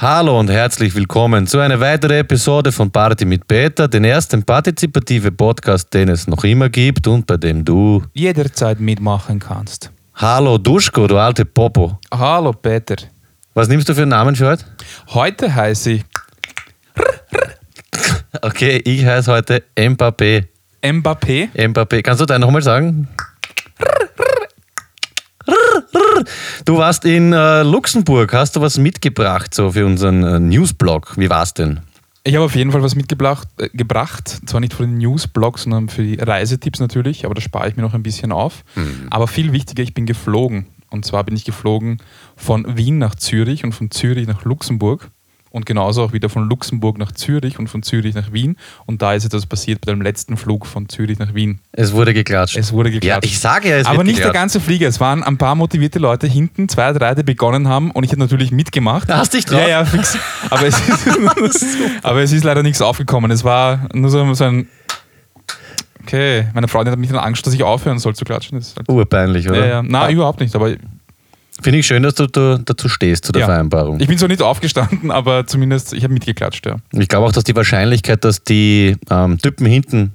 Hallo und herzlich willkommen zu einer weiteren Episode von Party mit Peter, den ersten partizipative Podcast, den es noch immer gibt und bei dem du jederzeit mitmachen kannst. Hallo Duschko, du alte Popo. Hallo Peter. Was nimmst du für einen Namen für heute? Heute heiße ich Okay, ich heiße heute Mbappé. Mbappé. Mbappé. Kannst du deinen nochmal sagen? Du warst in äh, Luxemburg, hast du was mitgebracht so für unseren äh, Newsblog? Wie war's denn? Ich habe auf jeden Fall was mitgebracht, äh, gebracht. zwar nicht für den Newsblog, sondern für die Reisetipps natürlich, aber da spare ich mir noch ein bisschen auf. Hm. Aber viel wichtiger, ich bin geflogen. Und zwar bin ich geflogen von Wien nach Zürich und von Zürich nach Luxemburg und genauso auch wieder von Luxemburg nach Zürich und von Zürich nach Wien. Und da ist etwas passiert bei dem letzten Flug von Zürich nach Wien. Es wurde geklatscht. Es wurde ja, geklatscht. ich sage ja, es Aber nicht der geklatscht. ganze Flieger. Es waren ein paar motivierte Leute hinten, zwei, drei, die begonnen haben und ich habe natürlich mitgemacht. Hast dich drauf? Ja, ja, fix. Aber es, ist, aber es ist leider nichts aufgekommen. Es war nur so, so ein. Okay, meine Freundin hat mich dann Angst, dass ich aufhören soll zu klatschen. Das ist halt, Urpeinlich, oder? ja, ja. Nein, überhaupt nicht. Aber Finde ich schön, dass du, du dazu stehst, zu der Ja. Vereinbarung. ich bin zwar nicht aufgestanden, aber zumindest ich habe mitgeklatscht, ja. Ich glaube auch, dass die Wahrscheinlichkeit, dass die ähm, Typen hinten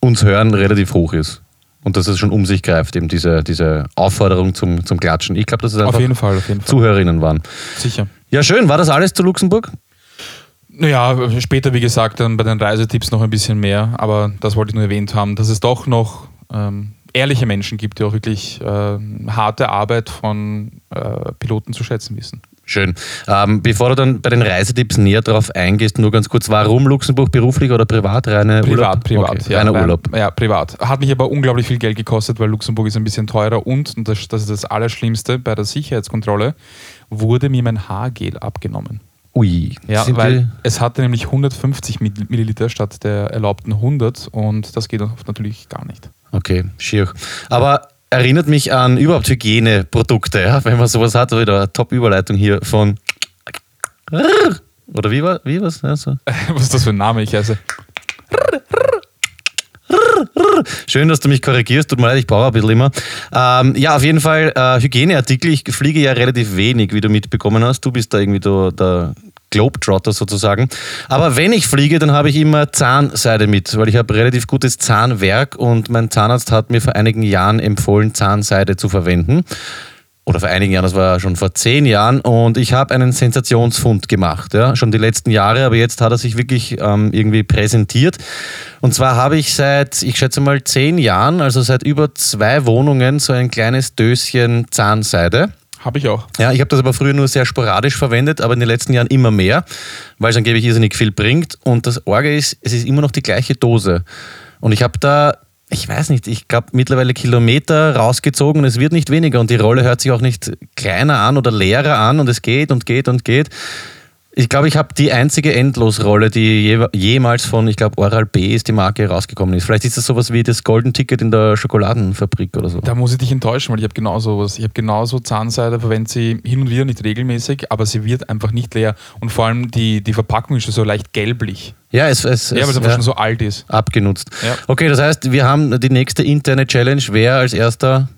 uns hören, relativ hoch ist. Und dass es schon um sich greift, eben diese, diese Aufforderung zum, zum Klatschen. Ich glaube, dass es einfach Auf jeden Fall, auf jeden Fall. Zuhörerinnen waren. Sicher. Ja, schön. War das alles zu Luxemburg? Naja, später, wie gesagt, dann bei den Reisetipps noch ein bisschen mehr, aber das wollte ich nur erwähnt haben, dass es doch noch ähm, ehrliche Menschen gibt, die auch wirklich ähm, harte Arbeit von äh, Piloten zu schätzen wissen. Schön. Ähm, bevor du dann bei den Reisetipps näher drauf eingehst, nur ganz kurz, warum Luxemburg beruflich oder privat? Reine Privat, Urlaub? privat. Okay, ja, reiner rein- Urlaub. Ja, privat. Hat mich aber unglaublich viel Geld gekostet, weil Luxemburg ist ein bisschen teurer und, und das, das ist das Allerschlimmste, bei der Sicherheitskontrolle wurde mir mein Haargel abgenommen. Ui. Ja, weil es hatte nämlich 150 Mill- Milliliter statt der erlaubten 100 und das geht natürlich gar nicht. Okay, schier. Aber erinnert mich an überhaupt Hygieneprodukte, ja? wenn man sowas hat, wieder Top-Überleitung hier von oder wie war wie war's? Ja, so. Was ist das für ein Name? Ich heiße. Schön, dass du mich korrigierst. Tut mir leid, ich brauche ein bisschen immer. Ähm, ja, auf jeden Fall äh, Hygieneartikel. Ich fliege ja relativ wenig, wie du mitbekommen hast. Du bist da irgendwie der, der Globetrotter sozusagen. Aber wenn ich fliege, dann habe ich immer Zahnseide mit, weil ich habe relativ gutes Zahnwerk und mein Zahnarzt hat mir vor einigen Jahren empfohlen, Zahnseide zu verwenden. Oder vor einigen Jahren, das war schon vor zehn Jahren. Und ich habe einen Sensationsfund gemacht, ja, schon die letzten Jahre, aber jetzt hat er sich wirklich ähm, irgendwie präsentiert. Und zwar habe ich seit, ich schätze mal, zehn Jahren, also seit über zwei Wohnungen, so ein kleines Döschen Zahnseide. Habe ich auch. Ja, ich habe das aber früher nur sehr sporadisch verwendet, aber in den letzten Jahren immer mehr, weil es angeblich irrsinnig viel bringt. Und das Orge ist, es ist immer noch die gleiche Dose. Und ich habe da, ich weiß nicht, ich glaube mittlerweile Kilometer rausgezogen und es wird nicht weniger und die Rolle hört sich auch nicht kleiner an oder leerer an und es geht und geht und geht. Ich glaube, ich habe die einzige Endlosrolle, die je, jemals von, ich glaube, Oral B ist die Marke rausgekommen ist. Vielleicht ist das sowas wie das Golden Ticket in der Schokoladenfabrik oder so. Da muss ich dich enttäuschen, weil ich habe genauso was. Ich habe genauso Zahnseide, verwende sie hin und wieder nicht regelmäßig, aber sie wird einfach nicht leer. Und vor allem die, die Verpackung ist schon so leicht gelblich. Ja, es, es, Ja, weil es einfach ja. schon so alt ist. abgenutzt. Ja. Okay, das heißt, wir haben die nächste interne Challenge, wer als erster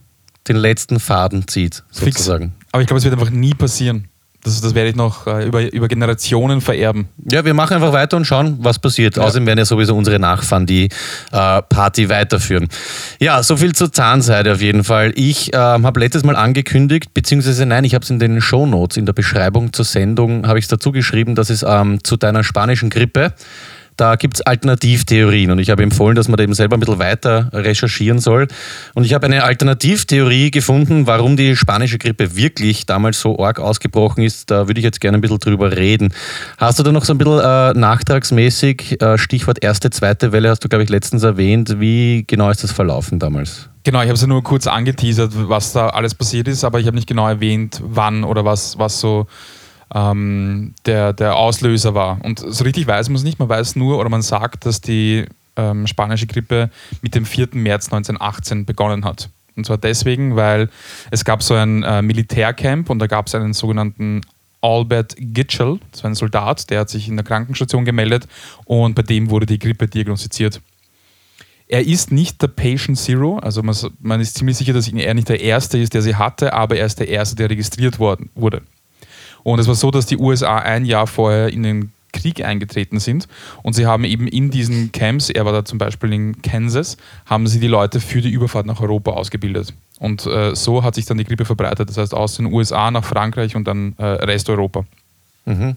den letzten Faden zieht, Fix. sozusagen. Aber ich glaube, es wird einfach nie passieren. Das, das werde ich noch äh, über, über Generationen vererben. Ja, wir machen einfach weiter und schauen, was passiert. Ja. Außerdem werden ja sowieso unsere Nachfahren die äh, Party weiterführen. Ja, so viel zur Zahnseide auf jeden Fall. Ich ähm, habe letztes Mal angekündigt, beziehungsweise nein, ich habe es in den Shownotes, in der Beschreibung zur Sendung, habe ich es dazu geschrieben, dass es ähm, zu deiner spanischen Grippe da gibt es Alternativtheorien und ich habe empfohlen, dass man da eben selber ein bisschen weiter recherchieren soll. Und ich habe eine Alternativtheorie gefunden, warum die spanische Grippe wirklich damals so arg ausgebrochen ist. Da würde ich jetzt gerne ein bisschen drüber reden. Hast du da noch so ein bisschen äh, nachtragsmäßig, äh, Stichwort erste, zweite Welle, hast du, glaube ich, letztens erwähnt. Wie genau ist das verlaufen damals? Genau, ich habe es ja nur kurz angeteasert, was da alles passiert ist, aber ich habe nicht genau erwähnt, wann oder was, was so ähm, der, der Auslöser war. Und so richtig weiß man es nicht. Man weiß nur oder man sagt, dass die ähm, spanische Grippe mit dem 4. März 1918 begonnen hat. Und zwar deswegen, weil es gab so ein äh, Militärcamp und da gab es einen sogenannten Albert Gitschel, das war ein Soldat, der hat sich in der Krankenstation gemeldet und bei dem wurde die Grippe diagnostiziert. Er ist nicht der Patient Zero, also man, man ist ziemlich sicher, dass er nicht der Erste ist, der sie hatte, aber er ist der Erste, der registriert worden wurde. Und es war so, dass die USA ein Jahr vorher in den Krieg eingetreten sind und sie haben eben in diesen Camps, er war da zum Beispiel in Kansas, haben sie die Leute für die Überfahrt nach Europa ausgebildet. Und äh, so hat sich dann die Grippe verbreitet. Das heißt aus den USA nach Frankreich und dann äh, Rest Europa. Mhm.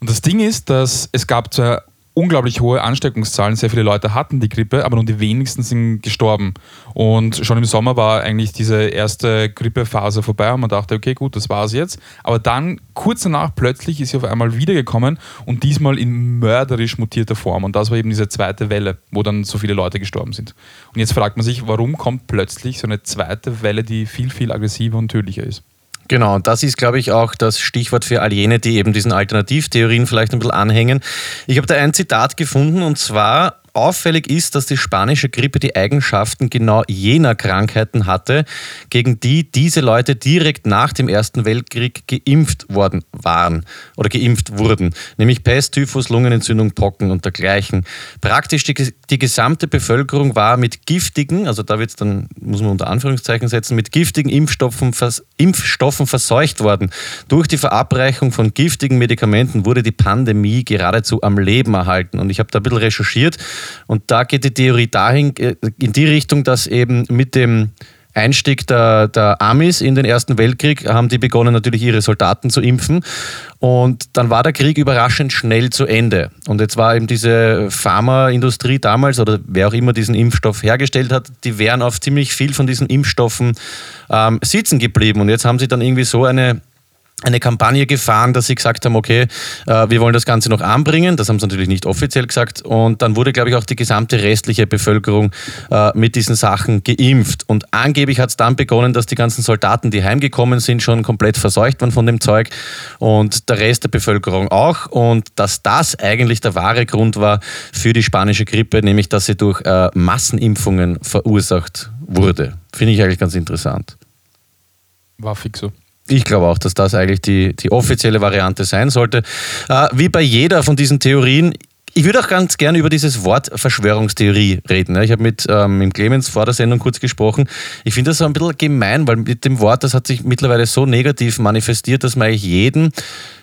Und das Ding ist, dass es gab zwar unglaublich hohe Ansteckungszahlen. Sehr viele Leute hatten die Grippe, aber nur die wenigsten sind gestorben. Und schon im Sommer war eigentlich diese erste Grippephase vorbei und man dachte, okay, gut, das war's jetzt. Aber dann, kurz danach, plötzlich ist sie auf einmal wiedergekommen und diesmal in mörderisch mutierter Form. Und das war eben diese zweite Welle, wo dann so viele Leute gestorben sind. Und jetzt fragt man sich, warum kommt plötzlich so eine zweite Welle, die viel, viel aggressiver und tödlicher ist? Genau, und das ist, glaube ich, auch das Stichwort für all jene, die eben diesen Alternativtheorien vielleicht ein bisschen anhängen. Ich habe da ein Zitat gefunden und zwar Auffällig ist, dass die spanische Grippe die Eigenschaften genau jener Krankheiten hatte, gegen die diese Leute direkt nach dem Ersten Weltkrieg geimpft worden waren oder geimpft wurden, nämlich Pest, Typhus, Lungenentzündung, Pocken und dergleichen. Praktisch die, die gesamte Bevölkerung war mit giftigen, also da wird's dann, muss man unter Anführungszeichen setzen, mit giftigen Impfstoffen, vers, Impfstoffen verseucht worden. Durch die Verabreichung von giftigen Medikamenten wurde die Pandemie geradezu am Leben erhalten. Und ich habe da ein bisschen recherchiert und da geht die Theorie dahin, äh, in die Richtung, dass eben mit dem Einstieg der, der Amis in den Ersten Weltkrieg haben die begonnen, natürlich ihre Soldaten zu impfen. Und dann war der Krieg überraschend schnell zu Ende. Und jetzt war eben diese Pharmaindustrie damals oder wer auch immer diesen Impfstoff hergestellt hat, die wären auf ziemlich viel von diesen Impfstoffen ähm, sitzen geblieben. Und jetzt haben sie dann irgendwie so eine eine Kampagne gefahren, dass sie gesagt haben, okay, äh, wir wollen das Ganze noch anbringen. Das haben sie natürlich nicht offiziell gesagt. Und dann wurde, glaube ich, auch die gesamte restliche Bevölkerung äh, mit diesen Sachen geimpft. Und angeblich hat es dann begonnen, dass die ganzen Soldaten, die heimgekommen sind, schon komplett verseucht waren von dem Zeug und der Rest der Bevölkerung auch. Und dass das eigentlich der wahre Grund war für die spanische Grippe, nämlich dass sie durch äh, Massenimpfungen verursacht wurde. Finde ich eigentlich ganz interessant. War fix so. Ich glaube auch, dass das eigentlich die, die offizielle Variante sein sollte. Äh, wie bei jeder von diesen Theorien, ich würde auch ganz gerne über dieses Wort Verschwörungstheorie reden. Ich habe mit ähm, Clemens vor der Sendung kurz gesprochen. Ich finde das so ein bisschen gemein, weil mit dem Wort, das hat sich mittlerweile so negativ manifestiert, dass man eigentlich jeden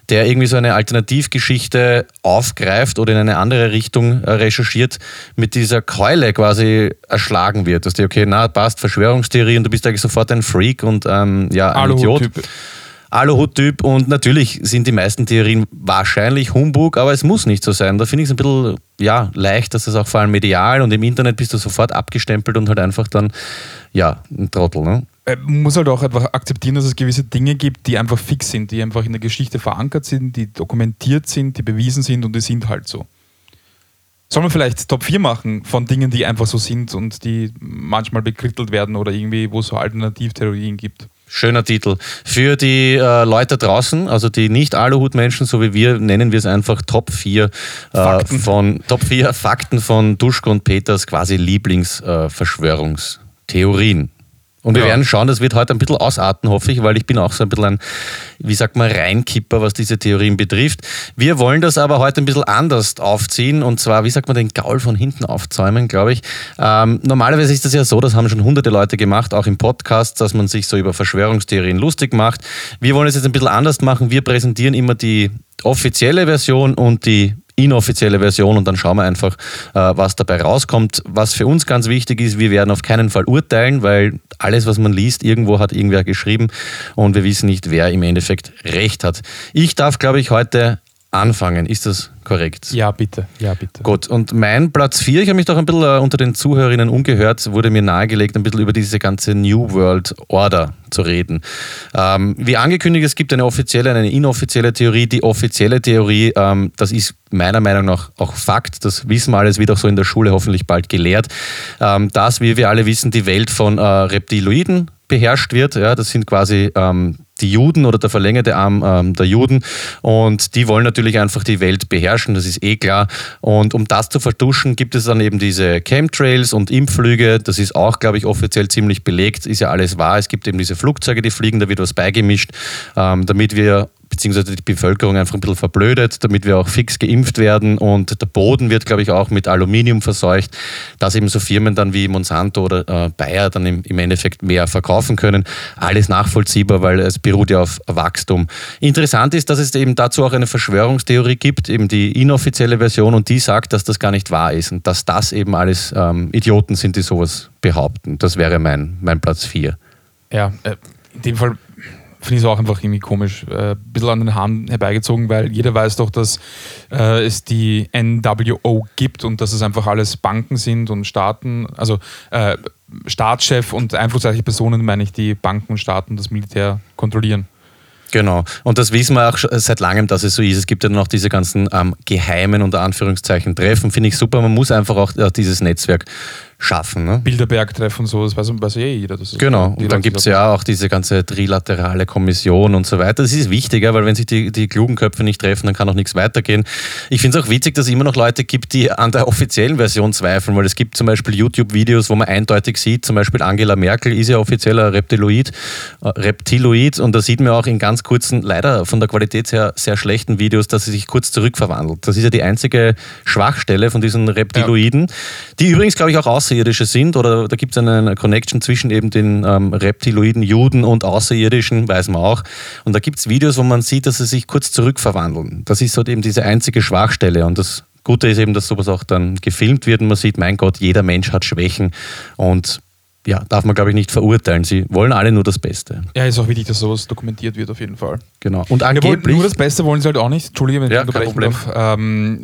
der irgendwie so eine Alternativgeschichte aufgreift oder in eine andere Richtung äh, recherchiert, mit dieser Keule quasi erschlagen wird. Dass die, okay, na, passt, Verschwörungstheorie und du bist eigentlich sofort ein Freak und ähm, ja, ein Idiot. Aluhut-Typ und natürlich sind die meisten Theorien wahrscheinlich Humbug, aber es muss nicht so sein. Da finde ich es ein bisschen ja, leicht, dass das auch vor allem medial und im Internet bist du sofort abgestempelt und halt einfach dann ja, ein Trottel. Ne? Man äh, muss halt auch einfach akzeptieren, dass es gewisse Dinge gibt, die einfach fix sind, die einfach in der Geschichte verankert sind, die dokumentiert sind, die bewiesen sind und die sind halt so. Soll man vielleicht Top 4 machen von Dingen, die einfach so sind und die manchmal bekrittelt werden oder irgendwie, wo es so Alternativtheorien gibt? Schöner Titel. Für die äh, Leute draußen, also die nicht Aluhut-Menschen, so wie wir, nennen wir es einfach Top 4 äh, von Top 4 Fakten von Duschko und Peters quasi Lieblingsverschwörungstheorien. Und wir ja. werden schauen, das wird heute ein bisschen ausarten, hoffe ich, weil ich bin auch so ein bisschen ein, wie sagt man, Reinkipper, was diese Theorien betrifft. Wir wollen das aber heute ein bisschen anders aufziehen und zwar, wie sagt man, den Gaul von hinten aufzäumen, glaube ich. Ähm, normalerweise ist das ja so, das haben schon hunderte Leute gemacht, auch im Podcast, dass man sich so über Verschwörungstheorien lustig macht. Wir wollen es jetzt ein bisschen anders machen. Wir präsentieren immer die offizielle Version und die inoffizielle Version und dann schauen wir einfach, äh, was dabei rauskommt. Was für uns ganz wichtig ist, wir werden auf keinen Fall urteilen, weil alles, was man liest, irgendwo hat irgendwer geschrieben und wir wissen nicht, wer im Endeffekt recht hat. Ich darf, glaube ich, heute anfangen. Ist das korrekt? Ja, bitte. Ja, bitte. Gut, und mein Platz 4, ich habe mich doch ein bisschen äh, unter den Zuhörerinnen umgehört, wurde mir nahegelegt, ein bisschen über diese ganze New World Order zu reden. Ähm, wie angekündigt, es gibt eine offizielle, eine inoffizielle Theorie. Die offizielle Theorie, ähm, das ist meiner Meinung nach auch Fakt, das wissen wir alles, wird auch so in der Schule hoffentlich bald gelehrt, ähm, dass, wie wir alle wissen, die Welt von äh, Reptiloiden beherrscht wird. Ja, das sind quasi ähm, die Juden oder der verlängerte Arm ähm, der Juden und die wollen natürlich einfach die Welt beherrschen, das ist eh klar. Und um das zu vertuschen, gibt es dann eben diese Chemtrails und Impfflüge, das ist auch, glaube ich, offiziell ziemlich belegt, ist ja alles wahr. Es gibt eben diese Flugzeuge, die fliegen, da wird was beigemischt, ähm, damit wir beziehungsweise die Bevölkerung einfach ein bisschen verblödet, damit wir auch fix geimpft werden und der Boden wird, glaube ich, auch mit Aluminium verseucht, dass eben so Firmen dann wie Monsanto oder äh, Bayer dann im, im Endeffekt mehr verkaufen können. Alles nachvollziehbar, weil es beruht ja auf Wachstum. Interessant ist, dass es eben dazu auch eine Verschwörungstheorie gibt, eben die inoffizielle Version und die sagt, dass das gar nicht wahr ist und dass das eben alles ähm, Idioten sind, die sowas behaupten. Das wäre mein, mein Platz 4. Ja, äh, in dem Fall finde ich es auch einfach irgendwie komisch. Äh, ein bisschen an den Haaren herbeigezogen, weil jeder weiß doch, dass äh, es die NWO gibt und dass es einfach alles Banken sind und Staaten, also äh, Staatschef und einflussreiche Personen, meine ich, die Banken und Staaten das Militär kontrollieren. Genau. Und das wissen wir auch seit langem, dass es so ist. Es gibt ja noch diese ganzen ähm, geheimen, unter Anführungszeichen, Treffen. Finde ich super. Man muss einfach auch äh, dieses Netzwerk schaffen. Ne? Bilderberg-Treffen, so, das weiß, weiß eh jeder. genau, und dann gibt es ja auch diese ganze trilaterale Kommission und so weiter. Das ist wichtiger, weil wenn sich die, die klugen Köpfe nicht treffen, dann kann auch nichts weitergehen. Ich finde es auch witzig, dass es immer noch Leute gibt, die an der offiziellen Version zweifeln, weil es gibt zum Beispiel YouTube-Videos, wo man eindeutig sieht, zum Beispiel Angela Merkel ist ja offizieller Reptiloid, äh, Reptiloid und da sieht man auch in ganz kurzen, leider von der Qualität her sehr schlechten Videos, dass sie sich kurz zurückverwandelt. Das ist ja die einzige Schwachstelle von diesen Reptiloiden, ja. die übrigens, glaube ich, auch aussehen Außerirdische sind oder da gibt es eine Connection zwischen eben den ähm, Reptiloiden, Juden und Außerirdischen, weiß man auch. Und da gibt es Videos, wo man sieht, dass sie sich kurz zurückverwandeln. Das ist halt eben diese einzige Schwachstelle und das Gute ist eben, dass sowas auch dann gefilmt wird und man sieht, mein Gott, jeder Mensch hat Schwächen und ja, darf man, glaube ich, nicht verurteilen. Sie wollen alle nur das Beste. Ja, ist auch wichtig, dass sowas dokumentiert wird, auf jeden Fall. Genau. Und angeblich... Ja, nur das Beste wollen sie halt auch nicht. Entschuldige, wenn ich ja, unterbrechen darf. Ähm,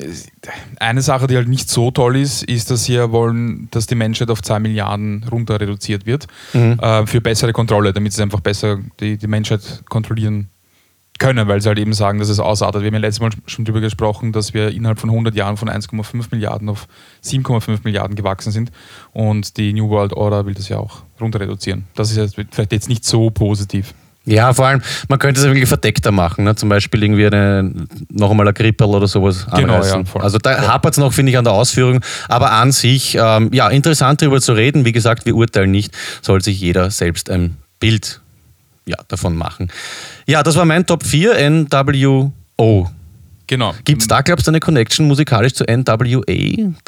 eine Sache, die halt nicht so toll ist, ist, dass sie ja wollen, dass die Menschheit auf 2 Milliarden runter reduziert wird. Mhm. Äh, für bessere Kontrolle, damit sie einfach besser die, die Menschheit kontrollieren können, weil sie halt eben sagen, dass es ausartet. Wir haben ja letztes Mal schon darüber gesprochen, dass wir innerhalb von 100 Jahren von 1,5 Milliarden auf 7,5 Milliarden gewachsen sind und die New World Order will das ja auch runter reduzieren. Das ist jetzt vielleicht jetzt nicht so positiv. Ja, vor allem, man könnte es wirklich verdeckter machen, ne? zum Beispiel irgendwie eine, noch einmal ein Grippel oder sowas genau, Ja, also da hapert es noch, finde ich, an der Ausführung, aber an sich, ähm, ja, interessant darüber zu reden. Wie gesagt, wir urteilen nicht, soll sich jeder selbst ein Bild ja, davon machen. Ja, das war mein Top 4, NWO. Genau. Gibt es da, glaubst du, eine Connection musikalisch zu NWA?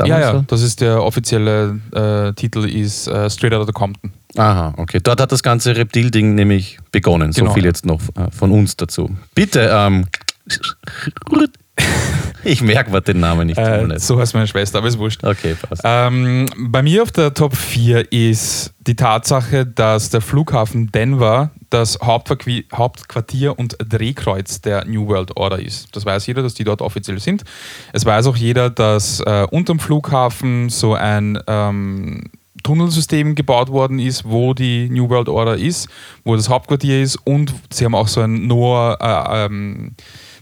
Ja, ja, das ist der offizielle äh, Titel, ist äh, Straight Outta Compton. Aha, okay. Dort hat das ganze Reptil-Ding nämlich begonnen. Genau, so viel jetzt noch äh, von uns dazu. Bitte, ähm, ich merke mal den Namen nicht. Äh, so heißt meine Schwester, aber ist wurscht. Okay, passt. Ähm, bei mir auf der Top 4 ist die Tatsache, dass der Flughafen Denver das Hauptquartier und Drehkreuz der New World Order ist. Das weiß jeder, dass die dort offiziell sind. Es weiß auch jeder, dass äh, unterm Flughafen so ein ähm, Tunnelsystem gebaut worden ist, wo die New World Order ist, wo das Hauptquartier ist und sie haben auch so ein Noah, äh, ähm,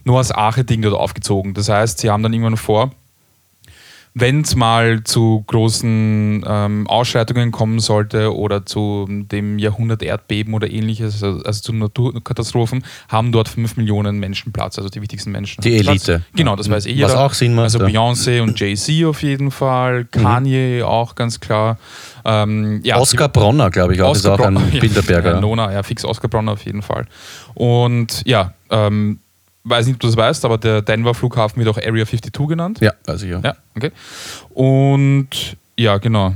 Noahs Arche-Ding dort aufgezogen. Das heißt, sie haben dann irgendwann vor, wenn es mal zu großen ähm, Ausschreitungen kommen sollte oder zu dem Jahrhundert-Erdbeben oder ähnliches, also, also zu Naturkatastrophen, haben dort 5 Millionen Menschen Platz, also die wichtigsten Menschen. Die Elite. Genau, das weiß eh jeder. Was auch Sinn macht. Also Beyoncé und Jay-Z auf jeden Fall, mhm. Kanye mhm. auch ganz klar. Ähm, ja, Oscar Bronner, glaube ich, auch, Oscar ist auch ein Bilderberger. Ja, Nona, ja, fix Oscar Bronner auf jeden Fall. Und ja, ähm, weiß nicht, ob du das weißt, aber der Denver Flughafen wird auch Area 52 genannt. Ja, weiß ich ja. Ja, okay. Und ja, genau.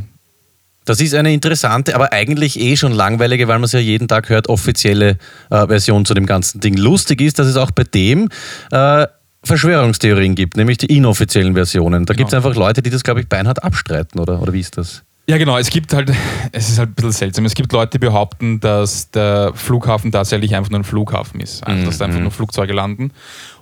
Das ist eine interessante, aber eigentlich eh schon langweilige, weil man es ja jeden Tag hört, offizielle äh, Version zu dem ganzen Ding. Lustig ist, dass es auch bei dem äh, Verschwörungstheorien gibt, nämlich die inoffiziellen Versionen. Da genau. gibt es einfach Leute, die das, glaube ich, beinhart abstreiten, oder, oder wie ist das? Ja, genau. Es gibt halt, es ist halt ein bisschen seltsam. Es gibt Leute, die behaupten, dass der Flughafen tatsächlich einfach nur ein Flughafen ist. Also, dass da einfach mhm. nur Flugzeuge landen.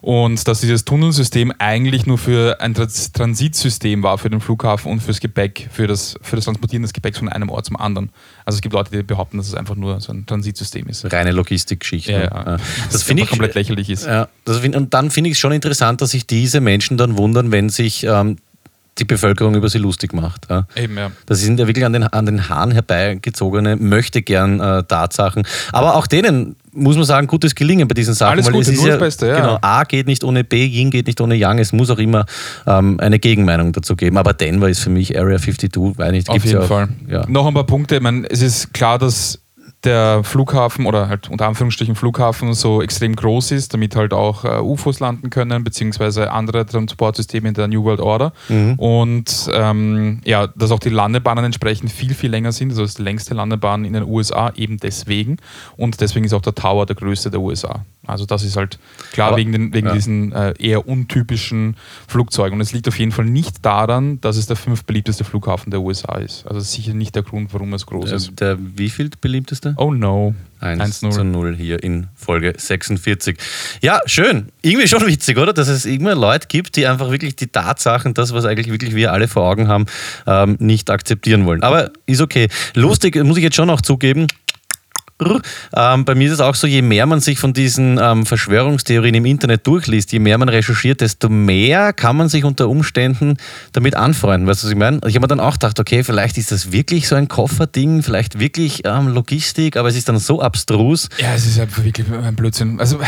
Und dass dieses Tunnelsystem eigentlich nur für ein Transitsystem war für den Flughafen und fürs Gepäck, für das, für das Transportieren des Gepäcks von einem Ort zum anderen. Also es gibt Leute, die behaupten, dass es einfach nur so ein Transitsystem ist. Reine Logistikgeschichte. Ja, ja. Das, das finde ich komplett lächerlich ist. Ja, find, und dann finde ich es schon interessant, dass sich diese Menschen dann wundern, wenn sich ähm, die Bevölkerung über sie lustig macht. Ja. Eben, ja. Das sind ja wirklich an den, an den Haaren herbeigezogene, möchte gern äh, Tatsachen. Aber auch denen muss man sagen, gutes Gelingen bei diesen Sachen. Alles weil Gute, es ist ja, Beste, ja. Genau, A geht nicht ohne B, Yin geht nicht ohne Yang. Es muss auch immer ähm, eine Gegenmeinung dazu geben. Aber Denver ist für mich Area 52, weiß nicht. Auf jeden ja auch, Fall. Ja. Noch ein paar Punkte. Ich meine, es ist klar, dass der Flughafen oder halt unter Anführungsstrichen Flughafen so extrem groß ist, damit halt auch äh, UFOs landen können, beziehungsweise andere Transportsysteme in der New World Order. Mhm. Und ähm, ja, dass auch die Landebahnen entsprechend viel, viel länger sind. Also das ist die längste Landebahn in den USA eben deswegen. Und deswegen ist auch der Tower der größte der USA. Also das ist halt klar Aber, wegen, den, wegen ja. diesen äh, eher untypischen Flugzeugen. Und es liegt auf jeden Fall nicht daran, dass es der fünftbeliebteste Flughafen der USA ist. Also sicher nicht der Grund, warum es groß der, ist. Der wieviel beliebteste? Oh no. 1 zu 0 hier in Folge 46. Ja, schön. Irgendwie schon witzig, oder? Dass es immer Leute gibt, die einfach wirklich die Tatsachen, das, was eigentlich wirklich wir alle vor Augen haben, ähm, nicht akzeptieren wollen. Aber ist okay. Lustig, muss ich jetzt schon auch zugeben, ähm, bei mir ist es auch so, je mehr man sich von diesen ähm, Verschwörungstheorien im Internet durchliest, je mehr man recherchiert, desto mehr kann man sich unter Umständen damit anfreunden. Weißt du, was ich meine? Ich habe mir dann auch gedacht, okay, vielleicht ist das wirklich so ein Kofferding, vielleicht wirklich ähm, Logistik, aber es ist dann so abstrus. Ja, es ist einfach wirklich ein Blödsinn. Also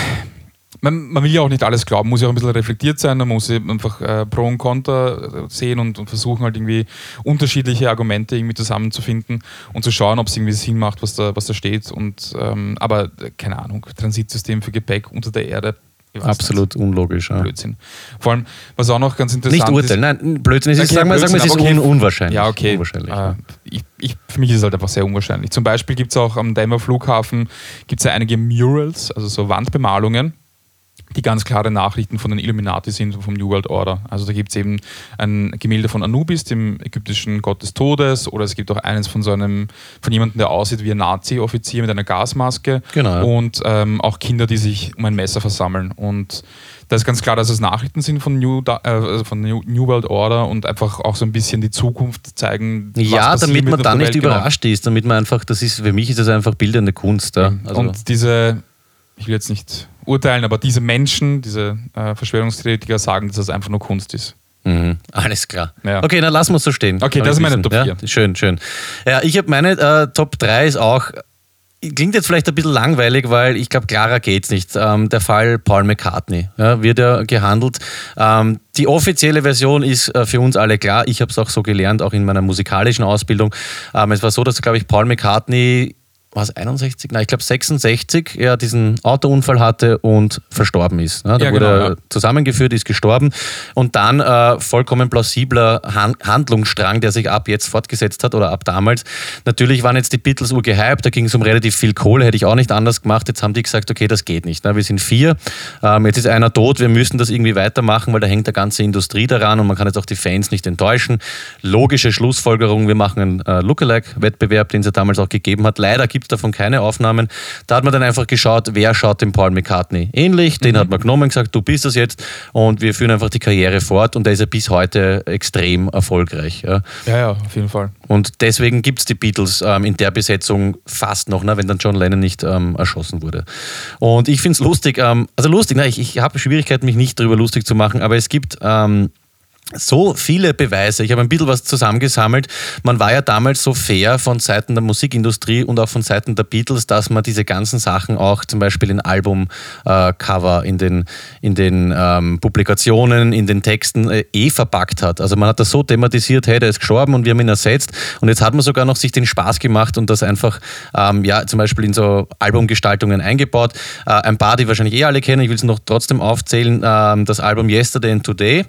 man, man, will ja auch nicht alles glauben, muss ja auch ein bisschen reflektiert sein, man muss einfach äh, Pro und Contra sehen und, und, versuchen halt irgendwie unterschiedliche Argumente irgendwie zusammenzufinden und zu schauen, ob es irgendwie Sinn macht, was da, was da steht. Und, ähm, aber keine Ahnung, Transitsystem für Gepäck unter der Erde. Absolut nicht. unlogisch. Ja. Blödsinn. Vor allem, was auch noch ganz interessant ist. Nicht urteilen, nein, Blödsinn. Es ist, okay, sagen wir, sagen wir, es ist okay. un unwahrscheinlich. Ja, okay. Unwahrscheinlich, äh, ja. Ich, ich, für mich ist es halt einfach sehr unwahrscheinlich. Zum Beispiel gibt es auch am Denver Flughafen gibt's ja einige Murals, also so Wandbemalungen, die ganz klare Nachrichten von den Illuminati sind vom New World Order. Also da gibt es eben ein Gemälde von Anubis, dem ägyptischen Gott des Todes, oder es gibt auch eines von so einem, von jemandem, der aussieht wie ein Nazi-Offizier mit einer Gasmaske genau, und ähm, auch Kinder, die sich um ein Messer versammeln. Und da ist ganz klar, dass es Nachrichten sind von New, äh, also von New, World Order und einfach auch so ein bisschen die Zukunft zeigen. Ja, damit man da nicht überrascht genau. ist, damit man einfach, das ist, für mich ist das einfach bildende Kunst. Ja. Also und diese, ich will jetzt nicht urteilen, aber diese Menschen, diese äh, Verschwörungstheoretiker sagen, dass das einfach nur Kunst ist. Mhm, alles klar. Ja. Okay, dann lassen wir es so stehen. Okay, das ist meine Top 4. Ja? Schön, schön. Ja, ich habe meine äh, Top 3 ist auch klingt jetzt vielleicht ein bisschen langweilig, weil ich glaube, klarer geht es nicht. Ähm, der Fall Paul McCartney ja, wird ja gehandelt. Ähm, die offizielle Version ist äh, für uns alle klar. Ich habe es auch so gelernt, auch in meiner musikalischen Ausbildung. Ähm, es war so, dass, glaube ich, Paul McCartney was 61? Nein, ich glaube 66 er diesen Autounfall hatte und verstorben ist. Ne? Da ja, wurde genau, ja. zusammengeführt, ist gestorben und dann äh, vollkommen plausibler Han Handlungsstrang, der sich ab jetzt fortgesetzt hat oder ab damals. Natürlich waren jetzt die Beatles urgehypt, da ging es um relativ viel Kohle, hätte ich auch nicht anders gemacht. Jetzt haben die gesagt, okay, das geht nicht. Ne? Wir sind vier, ähm, jetzt ist einer tot, wir müssen das irgendwie weitermachen, weil da hängt der ganze Industrie daran und man kann jetzt auch die Fans nicht enttäuschen. Logische Schlussfolgerung, wir machen einen äh, Lookalike-Wettbewerb, den es ja damals auch gegeben hat. Leider gibt gibt davon keine Aufnahmen. Da hat man dann einfach geschaut, wer schaut dem Paul McCartney ähnlich. Den mhm. hat man genommen, gesagt, du bist das jetzt und wir führen einfach die Karriere fort und der ist ja bis heute extrem erfolgreich. Ja, ja, ja auf jeden Fall. Und deswegen gibt es die Beatles ähm, in der Besetzung fast noch, ne, wenn dann John Lennon nicht ähm, erschossen wurde. Und ich finde es lustig, ähm, also lustig, ne, ich, ich habe Schwierigkeiten, mich nicht darüber lustig zu machen, aber es gibt ähm, so viele Beweise. Ich habe ein bisschen was zusammengesammelt. Man war ja damals so fair von Seiten der Musikindustrie und auch von Seiten der Beatles, dass man diese ganzen Sachen auch zum Beispiel in Albumcover, äh, in den, in den ähm, Publikationen, in den Texten äh, eh verpackt hat. Also man hat das so thematisiert, hey, der ist gestorben und wir haben ihn ersetzt. Und jetzt hat man sogar noch sich den Spaß gemacht und das einfach, ähm, ja, zum Beispiel in so Albumgestaltungen eingebaut. Äh, ein paar, die wahrscheinlich eh alle kennen, ich will es noch trotzdem aufzählen, ähm, das Album Yesterday and Today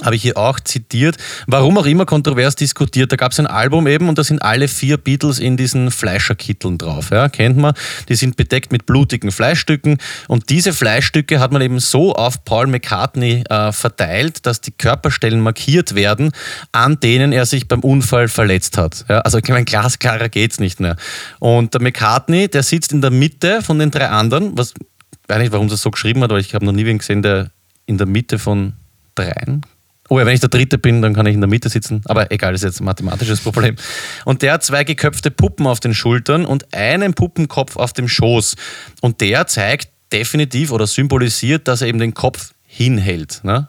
habe ich hier auch zitiert. Warum auch immer kontrovers diskutiert. Da gab es ein Album eben und da sind alle vier Beatles in diesen Fleischerkitteln drauf. Ja, kennt man. Die sind bedeckt mit blutigen Fleischstücken und diese Fleischstücke hat man eben so auf Paul McCartney äh, verteilt, dass die Körperstellen markiert werden, an denen er sich beim Unfall verletzt hat. Ja, also ich meine, glasklarer geht es nicht mehr. Und der McCartney, der sitzt in der Mitte von den drei anderen, was, ich weiß nicht, warum das so geschrieben hat, aber ich habe noch nie wen gesehen, der in der Mitte von dreien Oh ja, wenn ich der Dritte bin, dann kann ich in der Mitte sitzen. Aber egal, das ist jetzt ein mathematisches Problem. Und der hat zwei geköpfte Puppen auf den Schultern und einen Puppenkopf auf dem Schoß. Und der zeigt definitiv oder symbolisiert, dass er eben den Kopf hinhält. Ne?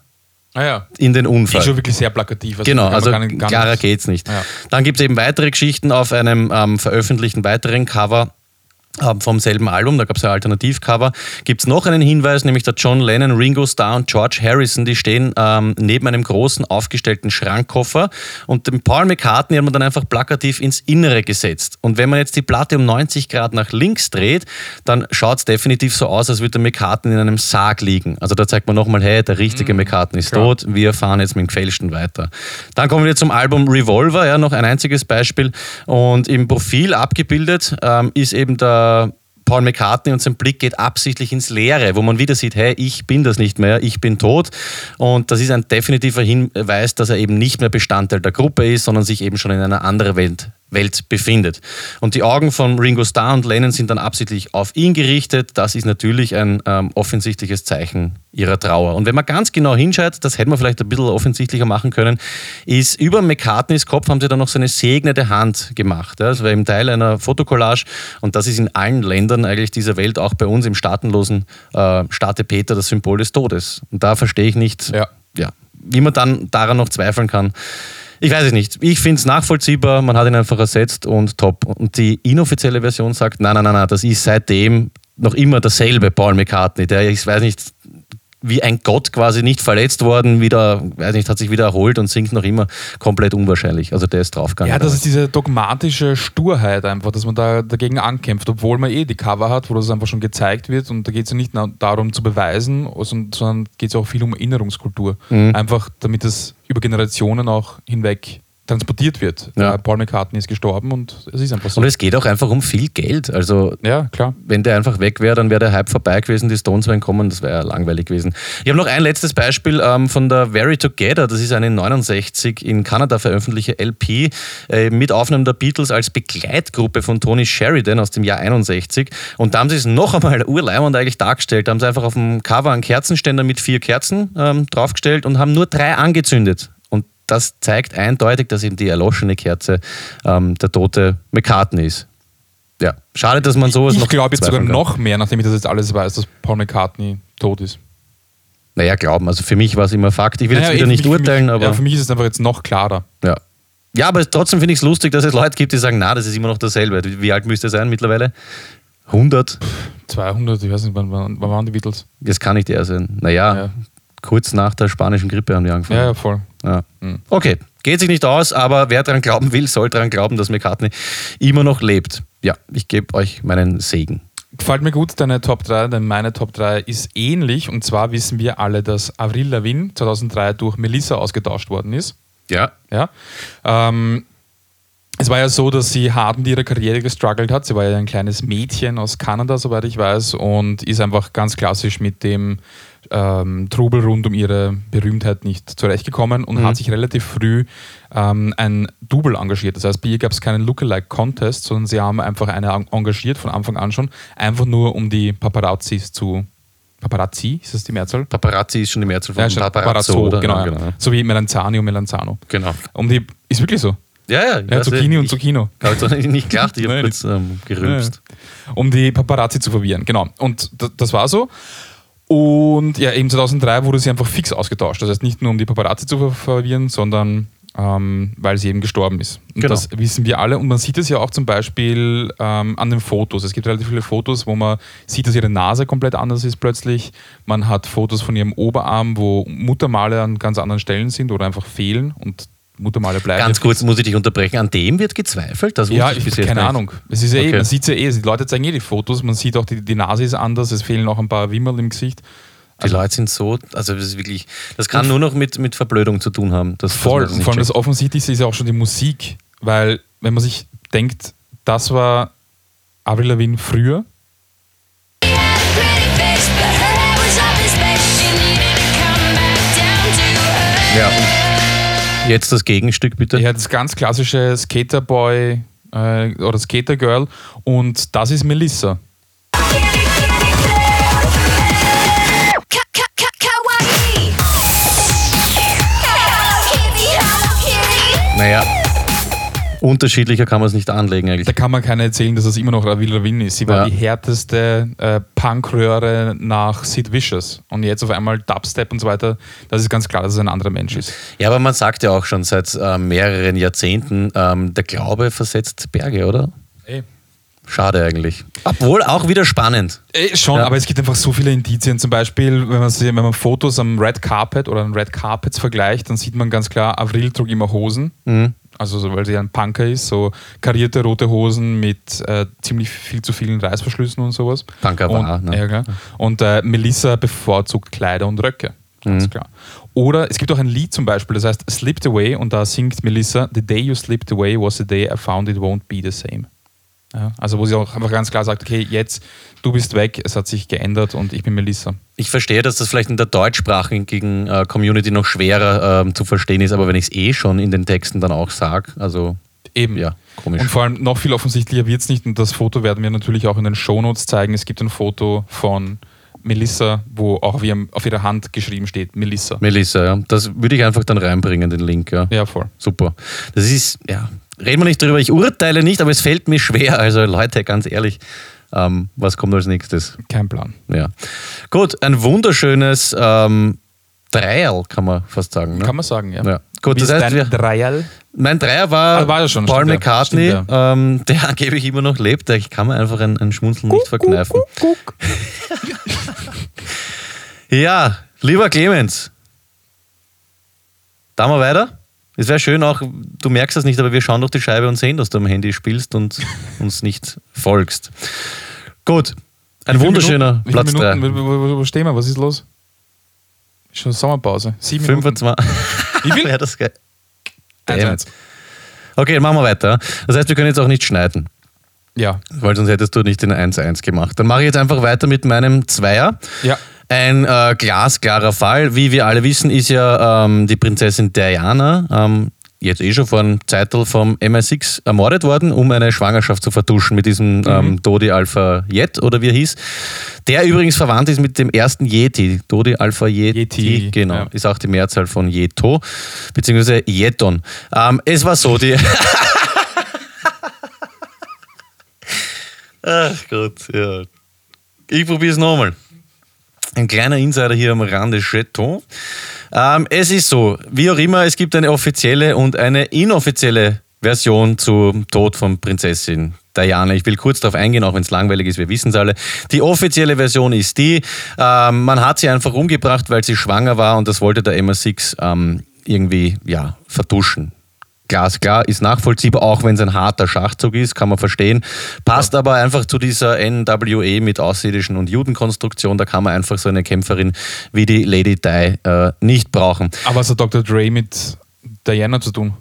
Ah ja. In den Unfall. Ist schon wirklich sehr plakativ. Also genau, also gar, gar klarer geht es nicht. Ja. Dann gibt es eben weitere Geschichten auf einem ähm, veröffentlichten weiteren Cover vom selben Album, da gab es ein Alternativcover, gibt es noch einen Hinweis, nämlich der John Lennon, Ringo Starr und George Harrison, die stehen ähm, neben einem großen aufgestellten Schrankkoffer und den Paul McCartney hat man dann einfach plakativ ins Innere gesetzt. Und wenn man jetzt die Platte um 90 Grad nach links dreht, dann schaut es definitiv so aus, als würde der McCartney in einem Sarg liegen. Also da zeigt man nochmal, hey, der richtige mhm, McCartney ist klar. tot, wir fahren jetzt mit dem Gefälschten weiter. Dann kommen wir zum Album Revolver, ja, noch ein einziges Beispiel. Und im Profil abgebildet ähm, ist eben der Paul McCartney und sein Blick geht absichtlich ins Leere, wo man wieder sieht, hey, ich bin das nicht mehr, ich bin tot. Und das ist ein definitiver Hinweis, dass er eben nicht mehr Bestandteil der Gruppe ist, sondern sich eben schon in einer anderen Welt Welt befindet. Und die Augen von Ringo Starr und Lennon sind dann absichtlich auf ihn gerichtet. Das ist natürlich ein ähm, offensichtliches Zeichen ihrer Trauer. Und wenn man ganz genau hinschaut, das hätte man vielleicht ein bisschen offensichtlicher machen können, ist über McCartneys Kopf haben sie dann noch so eine segnende Hand gemacht. Das war eben Teil einer Fotokollage und das ist in allen Ländern eigentlich dieser Welt, auch bei uns im staatenlosen äh, Staate Peter, das Symbol des Todes. Und da verstehe ich nicht, ja. Ja, wie man dann daran noch zweifeln kann. Ich weiß es nicht. Ich finde es nachvollziehbar, man hat ihn einfach ersetzt und top. Und die inoffizielle Version sagt, nein, nein, nein, nein, das ist seitdem noch immer derselbe Paul McCartney, der, ich weiß nicht, wie ein Gott quasi nicht verletzt worden, wieder, weiß nicht, hat sich wieder erholt und singt noch immer komplett unwahrscheinlich. Also der ist draufgegangen. Ja, das ist diese dogmatische Sturheit einfach, dass man da dagegen ankämpft, obwohl man eh die Cover hat, wo das einfach schon gezeigt wird und da geht es ja nicht darum zu beweisen, sondern geht es auch viel um Erinnerungskultur. Mhm. Einfach damit es über Generationen auch hinweg transportiert wird. Ja. Äh, Paul McCartney ist gestorben und es ist einfach so. Und es geht auch einfach um viel Geld. Also, ja, klar. wenn der einfach weg wäre, dann wäre der Hype vorbei gewesen, die Stones wären kommen, das wäre ja langweilig gewesen. Ich habe noch ein letztes Beispiel ähm, von der Very Together, das ist eine 69 in Kanada veröffentlichte LP äh, mit Aufnahmen der Beatles als Begleitgruppe von Tony Sheridan aus dem Jahr 61. Und da haben sie es noch einmal urleimend eigentlich dargestellt. Da haben sie einfach auf dem Cover einen Kerzenständer mit vier Kerzen ähm, draufgestellt und haben nur drei angezündet das zeigt eindeutig, dass eben die erloschene Kerze ähm, der tote McCartney ist. Ja, schade, dass man sowas ich noch. Ich glaube jetzt sogar kann. noch mehr, nachdem ich das jetzt alles weiß, dass Paul McCartney tot ist. Naja, glauben. Also für mich war es immer Fakt. Ich will naja, jetzt wieder nicht urteilen, mich, aber. Ja, für mich ist es einfach jetzt noch klarer. Ja. Ja, aber trotzdem finde ich es lustig, dass es Leute gibt, die sagen, na, das ist immer noch dasselbe. Wie alt müsste er sein mittlerweile? 100? 200, ich weiß nicht, wann, wann, wann waren die Beatles? Das kann nicht er sein. Naja, ja. kurz nach der spanischen Grippe haben die angefangen. Ja, ja voll. Ja. Hm. Okay, geht sich nicht aus, aber wer daran glauben will, soll daran glauben, dass McCartney immer noch lebt. Ja, ich gebe euch meinen Segen. Gefällt mir gut deine Top 3, denn meine Top 3 ist ähnlich. Und zwar wissen wir alle, dass Avril Lavigne 2003 durch Melissa ausgetauscht worden ist. Ja. ja. Ähm, es war ja so, dass sie hart mit ihrer Karriere gestruggelt hat. Sie war ja ein kleines Mädchen aus Kanada, soweit ich weiß, und ist einfach ganz klassisch mit dem ähm, Trubel rund um ihre Berühmtheit nicht zurechtgekommen und mhm. hat sich relativ früh ähm, ein Double engagiert. Das heißt, bei ihr gab es keinen Lookalike-Contest, sondern sie haben einfach eine engagiert von Anfang an schon, einfach nur um die Paparazzis zu Paparazzi, ist das die Mehrzahl? Paparazzi ist schon die Mehrzahl von ja, Paparazzo, Paparazzo genau, ja, genau. So wie Melanzani und Melanzano. Genau. Um die, ist wirklich so. Ja, ja. ja Zucchini und Zucchino. Ich habe nicht gedacht, ich habe kurz ähm, gerülpst. Ja, um die Paparazzi zu verwirren, genau. Und das war so. Und ja, eben 2003 wurde sie einfach fix ausgetauscht. Das heißt nicht nur, um die Paparazzi zu verwirren, sondern ähm, weil sie eben gestorben ist. Und genau. das wissen wir alle. Und man sieht es ja auch zum Beispiel ähm, an den Fotos. Es gibt relativ viele Fotos, wo man sieht, dass ihre Nase komplett anders ist plötzlich. Man hat Fotos von ihrem Oberarm, wo Muttermale an ganz anderen Stellen sind oder einfach fehlen. Und Muttermale bleiben. Ganz kurz muss ich dich unterbrechen. An dem wird gezweifelt? Das ja, ich, keine nicht. Ahnung. Es ist ja eh, okay. man sieht es ja eh. Die Leute zeigen eh die Fotos. Man sieht auch, die, die Nase ist anders. Es fehlen auch ein paar Wimmerl im Gesicht. Die also, Leute sind so, also das ist wirklich, das kann nur noch mit, mit Verblödung zu tun haben. Das, voll. Und vor allem das Offensichtlichste ist ja auch schon die Musik. Weil, wenn man sich denkt, das war Avril Lavigne früher. Ja, Jetzt das Gegenstück bitte. Ja, das ganz klassische Skaterboy äh, oder Skatergirl und das ist Melissa. Naja, Unterschiedlicher kann man es nicht anlegen eigentlich. Da kann man keiner erzählen, dass es immer noch Avril Lavigne ist. Sie war ja. die härteste äh, Punkröhre nach Sid Vicious. Und jetzt auf einmal Dubstep und so weiter. Das ist ganz klar, dass es ein anderer Mensch ist. Ja, aber man sagt ja auch schon seit äh, mehreren Jahrzehnten, ähm, der Glaube versetzt Berge, oder? Schade eigentlich. Obwohl auch wieder spannend. Äh, schon, Ja. aber es gibt einfach so viele Indizien. Zum Beispiel, wenn man, sie- wenn man Fotos am Red Carpet oder an Red Carpets vergleicht, dann sieht man ganz klar, Avril trug immer Hosen. Mhm. Also, so, weil sie ein Punker ist, so karierte rote Hosen mit äh, ziemlich viel zu vielen Reißverschlüssen und sowas. Punker und, war, ne? Ja, klar. Und äh, Melissa bevorzugt Kleider und Röcke. Mhm. Ganz klar. Oder es gibt auch ein Lied zum Beispiel, das heißt Slipped Away und da singt Melissa, The day you slipped away was the day I found it won't be the same. Ja, also wo sie auch einfach ganz klar sagt, okay, jetzt, du bist weg, es hat sich geändert und ich bin Melissa. Ich verstehe, dass das vielleicht in der deutschsprachigen äh, Community noch schwerer ähm, zu verstehen ist, aber wenn ich es eh schon in den Texten dann auch sage, also Eben. ja, komisch. Und vor allem noch viel offensichtlicher wird es nicht und das Foto werden wir natürlich auch in den Shownotes zeigen. Es gibt ein Foto von Melissa, wo auch auf, ihrem, auf ihrer Hand geschrieben steht, Melissa. Melissa, ja. Das würde ich einfach dann reinbringen, den Link, ja. Ja, voll. Super. Das ist, ja, reden wir nicht darüber. Ich urteile nicht, aber es fällt mir schwer. Also Leute, ganz ehrlich, ähm, was kommt als nächstes? Kein Plan. Ja. Gut, ein wunderschönes ähm, Dreierl, kann man fast sagen. Ne? Kann man sagen, ja. Ja. Gut, Wie das heißt, dein wir, Dreierl? mein Dreier war, Ah, war ja schon, Paul stimmt, ja. McCartney, Stimmt, ähm, der angeblich immer noch lebt. Ich kann mir einfach ein, ein Schmunzeln nicht verkneifen. Ja, lieber Clemens, da mal weiter. Es wäre schön auch, du merkst das nicht, aber wir schauen durch die Scheibe und sehen, dass du am Handy spielst und uns nicht folgst. Gut, ein wunderschöner Minuten, wie Platz viele 3. Minuten, wo, wo, stehen wir? Was ist los? Schon Sommerpause. Sieben Minuten. 25. Wie viel? Das geil. Eins. Okay, dann machen wir weiter. Das heißt, wir können jetzt auch nicht schneiden, Ja. weil sonst hättest du nicht den 1-1 gemacht. Dann mache ich jetzt einfach weiter mit meinem Zweier. Ja. Ein äh, glasklarer Fall. Wie wir alle wissen, ist ja ähm, die Prinzessin Diana ähm, jetzt eh schon vor einem Zeitel vom MI6 ermordet worden, um eine Schwangerschaft zu vertuschen mit diesem ähm, Dodi Alpha Jet oder wie er hieß. Der übrigens verwandt ist mit dem ersten Yeti. Dodi Alpha Yeti, Yeti, genau. ja. Ist auch die Mehrzahl von Jeto, beziehungsweise Jeton. Ähm, es war so, die. Ach Gott, ja. Ich probiere es nochmal. Ein kleiner Insider hier am Rande Jeton. Ähm, es ist so, wie auch immer, es gibt eine offizielle und eine inoffizielle Version zum Tod von Prinzessin Diana. Ich will kurz darauf eingehen, auch wenn es langweilig ist, wir wissen es alle. Die offizielle Version ist die, ähm, man hat sie einfach umgebracht, weil sie schwanger war und das wollte der MI6 ähm, irgendwie ja, vertuschen. Glasklar, ist nachvollziehbar, auch wenn es ein harter Schachzug ist, kann man verstehen. Passt aber einfach zu dieser NWE mit Außerirdischen und Judenkonstruktion. Da kann man einfach so eine Kämpferin wie die Lady Di äh, nicht brauchen. Aber was hat Dr. Dre mit Diana zu tun?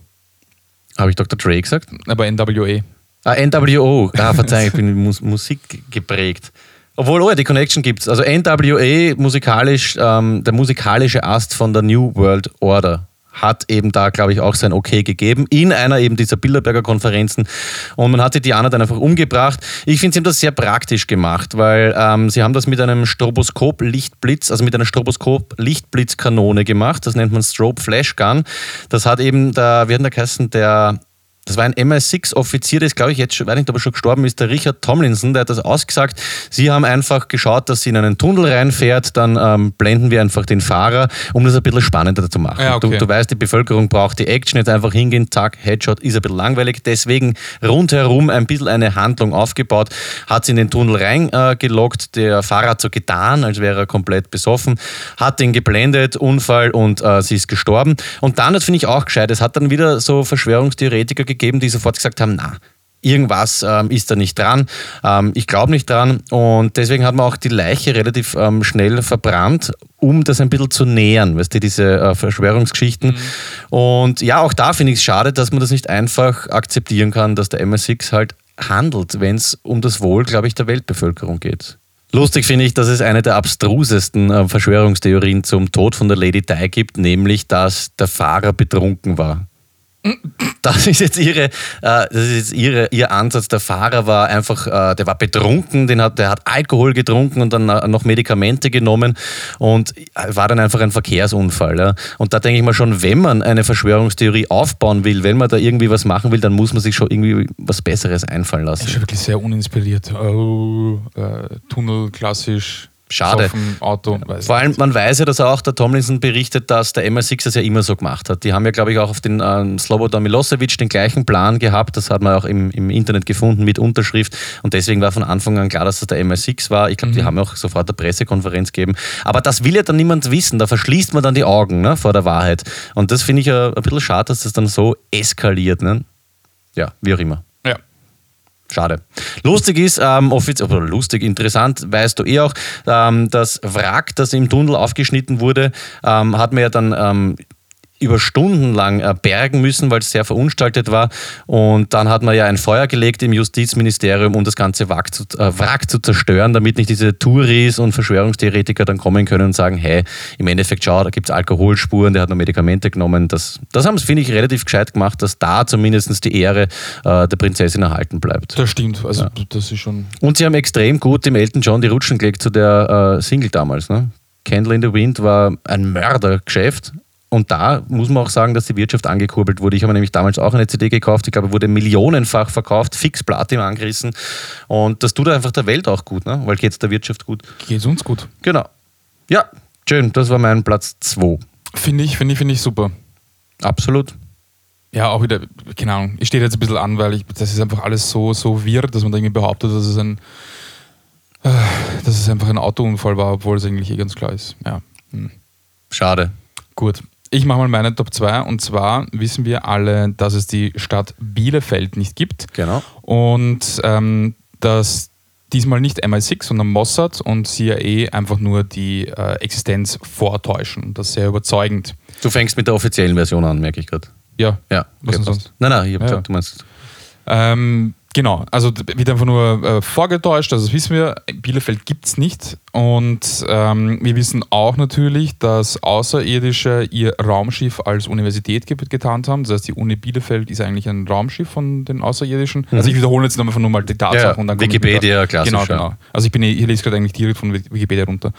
Habe ich Dr. Dre gesagt? Aber NWA. Ah, NWO. Ah, verzeihung, ich bin Mus Musik geprägt. Obwohl, oh, ja, die Connection gibt's. Also NWA musikalisch, ähm, der musikalische Ast von der New World Order hat eben da, glaube ich, auch sein Okay gegeben in einer eben dieser Bilderberger Konferenzen. Und man hat die Diana dann einfach umgebracht. Ich finde, sie haben das sehr praktisch gemacht, weil ähm, sie haben das mit einem Stroboskop-Lichtblitz, also mit einer Stroboskop-Lichtblitzkanone gemacht. Das nennt man Strobe Flash Gun. Das hat eben der, wie hat der geheißen, der das war ein MI6-Offizier, der ist, glaube ich, jetzt schon, weiß nicht, ob er schon gestorben ist, der Richard Tomlinson, der hat das ausgesagt. Sie haben einfach geschaut, dass sie in einen Tunnel reinfährt, dann ähm, blenden wir einfach den Fahrer, um das ein bisschen spannender zu machen. Ja, okay. du, du weißt, die Bevölkerung braucht die Action, jetzt einfach hingehen, zack, Headshot, ist ein bisschen langweilig. Deswegen rundherum ein bisschen eine Handlung aufgebaut, hat sie in den Tunnel reingelockt, äh, der Fahrer hat so getan, als wäre er komplett besoffen, hat den geblendet, Unfall und äh, sie ist gestorben. Und dann, das finde ich auch gescheit, es hat dann wieder so Verschwörungstheoretiker gegeben, die sofort gesagt haben, na, irgendwas ähm, ist da nicht dran. Ähm, ich glaube nicht dran. Und deswegen hat man auch die Leiche relativ ähm, schnell verbrannt, um das ein bisschen zu nähern, weißt du, diese äh, Verschwörungsgeschichten. Und ja, auch da finde ich es schade, dass man das nicht einfach akzeptieren kann, dass der MI6 halt handelt, wenn es um das Wohl, glaube ich, der Weltbevölkerung geht. Lustig finde ich, dass es eine der abstrusesten äh, Verschwörungstheorien zum Tod von der Lady Di gibt, nämlich, dass der Fahrer betrunken war. Das ist jetzt ihre, äh, das ist jetzt ihre, ihr Ansatz. Der Fahrer war einfach, äh, der war betrunken, den hat, der hat Alkohol getrunken und dann äh, noch Medikamente genommen und war dann einfach ein Verkehrsunfall. Und da denke ich mal schon, wenn man eine Verschwörungstheorie aufbauen will, wenn man da irgendwie was machen will, dann muss man sich schon irgendwie was Besseres einfallen Das ist lassen. wirklich sehr uninspiriert. Oh, äh, Tunnel, klassisch. Schade. Auto. Vor allem, man weiß ja, dass auch der Tomlinson berichtet, dass der MI6 das ja immer so gemacht hat. Die haben ja, glaube ich, auch auf den ähm, Slobodan Milosevic den gleichen Plan gehabt. Das hat man auch im, im Internet gefunden mit Unterschrift. Und deswegen war von Anfang an klar, dass das der MI6 war. Ich glaube, die haben auch sofort eine Pressekonferenz gegeben. Aber das will ja dann niemand wissen. Da verschließt man dann die Augen ne, vor der Wahrheit. Und das finde ich ja ein bisschen schade, dass das dann so eskaliert. Ne? Ja, wie auch immer. Schade. Lustig ist, ähm, offiziell, oder lustig, interessant, weißt du eh auch, ähm, das Wrack, das im Tunnel aufgeschnitten wurde, ähm, hat man ja dann ähm, über Stunden lang äh, bergen müssen, weil es sehr verunstaltet war. Und dann hat man ja ein Feuer gelegt im Justizministerium, um das ganze Wrack zu, äh, Wrack zu zerstören, damit nicht diese Touris und Verschwörungstheoretiker dann kommen können und sagen, hey, im Endeffekt, schau, da gibt es Alkoholspuren, der hat noch Medikamente genommen. Das, das haben es, finde ich, relativ gescheit gemacht, dass da zumindest die Ehre äh, der Prinzessin erhalten bleibt. Das stimmt. Also, das ist schon. Und sie haben extrem gut dem Elton John die Rutschen gelegt zu der äh, Single damals. Ne? Candle in the Wind war ein Mördergeschäft. Und da muss man auch sagen, dass die Wirtschaft angekurbelt wurde. Ich habe nämlich damals auch eine CD gekauft. Ich glaube, wurde millionenfach verkauft, fix Platin angerissen. Und das tut einfach der Welt auch gut, ne? weil geht es der Wirtschaft gut. Geht uns gut. Genau. Ja, schön. Das war mein Platz 2. Finde ich, finde ich, finde ich super. Absolut. Ja, auch wieder, keine Ahnung, ich stehe jetzt ein bisschen an, weil ich, das ist einfach alles so, so wirr, dass man da irgendwie behauptet, dass es ein, äh, dass es einfach ein Autounfall war, obwohl es eigentlich eh ganz klar ist. Ja. Hm. Schade. Gut. Ich mache mal meine Top 2 und zwar wissen wir alle, dass es die Stadt Bielefeld nicht gibt Genau. und ähm, dass diesmal nicht MI6, sondern Mossad und CIA einfach nur die äh, Existenz vortäuschen. Das ist sehr überzeugend. Du fängst mit der offiziellen Version an, merke ich gerade. Ja, Ja, Was denn passt. sonst? Nein, nein, ich habe Ja. gesagt, du meinst. Ähm, genau, also wird einfach nur äh, vorgetäuscht, also das wissen wir, Bielefeld gibt es nicht. Und ähm, wir wissen auch natürlich, dass Außerirdische ihr Raumschiff als Universität ge getarnt haben. Das heißt, die Uni Bielefeld ist eigentlich ein Raumschiff von den Außerirdischen. Also ich wiederhole jetzt einfach nur mal die Tatsachen. Ja, und dann komme ich Wikipedia, klassisch, Genau, genau. Also ich bin hier lese gerade eigentlich direkt von Wikipedia runter.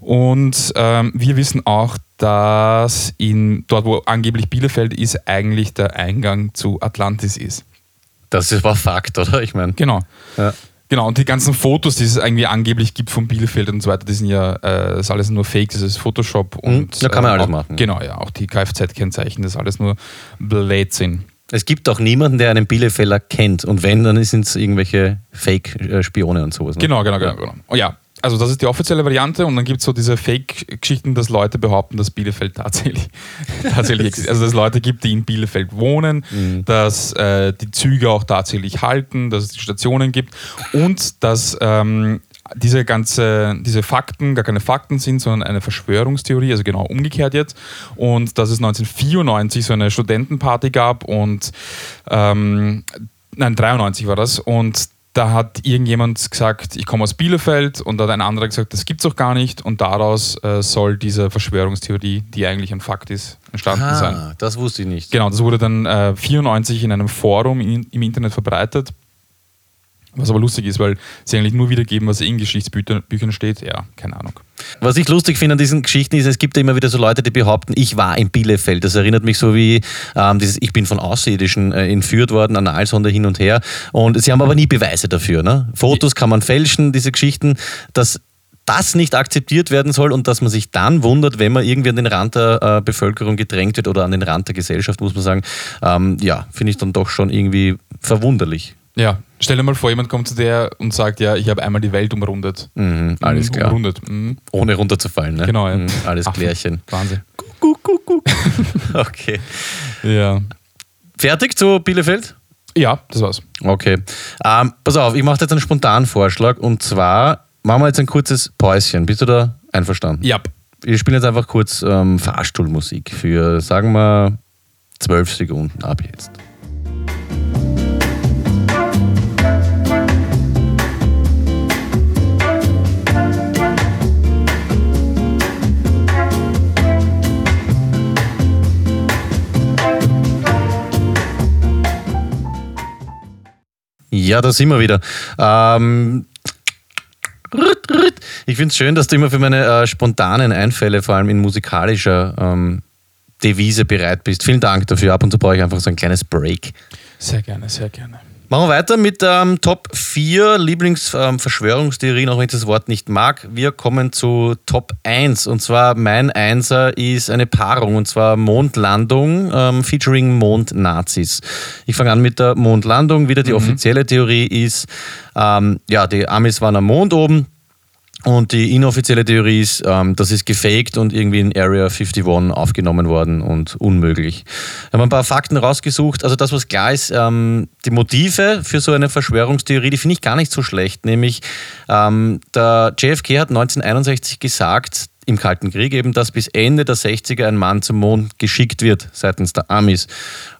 Und ähm, wir wissen auch, dass in, dort, wo angeblich Bielefeld ist, eigentlich der Eingang zu Atlantis ist. Das ist- war Fakt, oder? Ich meine. Genau. Ja. Genau, und die ganzen Fotos, die es irgendwie angeblich gibt von Bielefeld und so weiter, die sind ja, äh, das ist alles nur Fake, das ist Photoshop und. da kann man äh, alles auch, machen. Genau, ja, auch die Kfz-Kennzeichen, das ist alles nur Blödsinn. Es gibt auch niemanden, der einen Bielefelder kennt. Und wenn, dann sind es irgendwelche Fake-Spione und sowas. Ne? Genau, genau, genau. genau. Oh ja, also das ist die offizielle Variante und dann gibt es so diese Fake-Geschichten, dass Leute behaupten, dass Bielefeld tatsächlich, tatsächlich existiert. Also dass es Leute gibt, die in Bielefeld wohnen, dass äh, die Züge auch tatsächlich halten, dass es die Stationen gibt und dass ähm, diese ganze, diese Fakten gar keine Fakten sind, sondern eine Verschwörungstheorie, also genau umgekehrt jetzt. Und dass es 1994 so eine Studentenparty gab und ähm, nein, 93 war das und da hat irgendjemand gesagt, ich komme aus Bielefeld und da hat ein anderer gesagt, das gibt's doch gar nicht und daraus äh, soll diese Verschwörungstheorie, die eigentlich ein Fakt ist, entstanden sein. Ah, das wusste ich nicht. Genau, das wurde dann äh, 94 in einem Forum in, im Internet verbreitet. Was aber lustig ist, weil sie eigentlich nur wiedergeben, was in Geschichtsbüchern Büchern steht. Ja, keine Ahnung. Was ich lustig finde an diesen Geschichten ist, es gibt ja immer wieder so Leute, die behaupten, ich war in Bielefeld. Das erinnert mich so wie ähm, dieses, ich bin von Außerirdischen äh, entführt worden, Analsonde hin und her. Und sie haben aber nie Beweise dafür. Ne? Fotos kann man fälschen, diese Geschichten, dass das nicht akzeptiert werden soll und dass man sich dann wundert, wenn man irgendwie an den Rand der äh, Bevölkerung gedrängt wird oder an den Rand der Gesellschaft, muss man sagen. Ähm, ja, finde ich dann doch schon irgendwie verwunderlich. Ja, stell dir mal vor, jemand kommt zu dir und sagt, ja, ich habe einmal die Welt umrundet. Mhm, alles Mhm, klar. Umrundet. Mhm. Ohne runterzufallen. Ne? Genau, ja. Mhm, alles Affen. klärchen. Wahnsinn. Guck, guck. Okay. Ja. Fertig zu Bielefeld? Ja, das war's. Okay. Ähm, pass auf, ich mache jetzt einen spontanen Vorschlag und zwar machen wir jetzt ein kurzes Päuschen. Bist du da einverstanden? Ja. Wir spielen jetzt einfach kurz ähm, Fahrstuhlmusik für, sagen wir, zwölf Sekunden ab jetzt. Ja, da sind wir wieder. Ähm, ich finde es schön, dass du immer für meine äh, spontanen Einfälle, vor allem in musikalischer ähm, Devise bereit bist. Vielen Dank dafür. Ab und zu brauche ich einfach so ein kleines Break. Sehr gerne, sehr gerne. Machen wir weiter mit ähm, Top 4 Lieblingsverschwörungstheorien, ähm, auch wenn ich das Wort nicht mag. Wir kommen zu Top 1 und zwar mein Einser ist eine Paarung und zwar Mondlandung ähm, featuring Mondnazis. Ich fange an mit der Mondlandung. Wieder die mhm. offizielle Theorie ist, ähm, ja, die Amis waren am Mond oben, und die inoffizielle Theorie ist, ähm, das ist gefaked und irgendwie in Area 51 aufgenommen worden und unmöglich. Wir haben ein paar Fakten rausgesucht. Also das, was klar ist, ähm, die Motive für so eine Verschwörungstheorie, die finde ich gar nicht so schlecht. Nämlich ähm, der JFK hat 1961 gesagt, im Kalten Krieg eben, dass bis Ende der 60er ein Mann zum Mond geschickt wird seitens der Amis.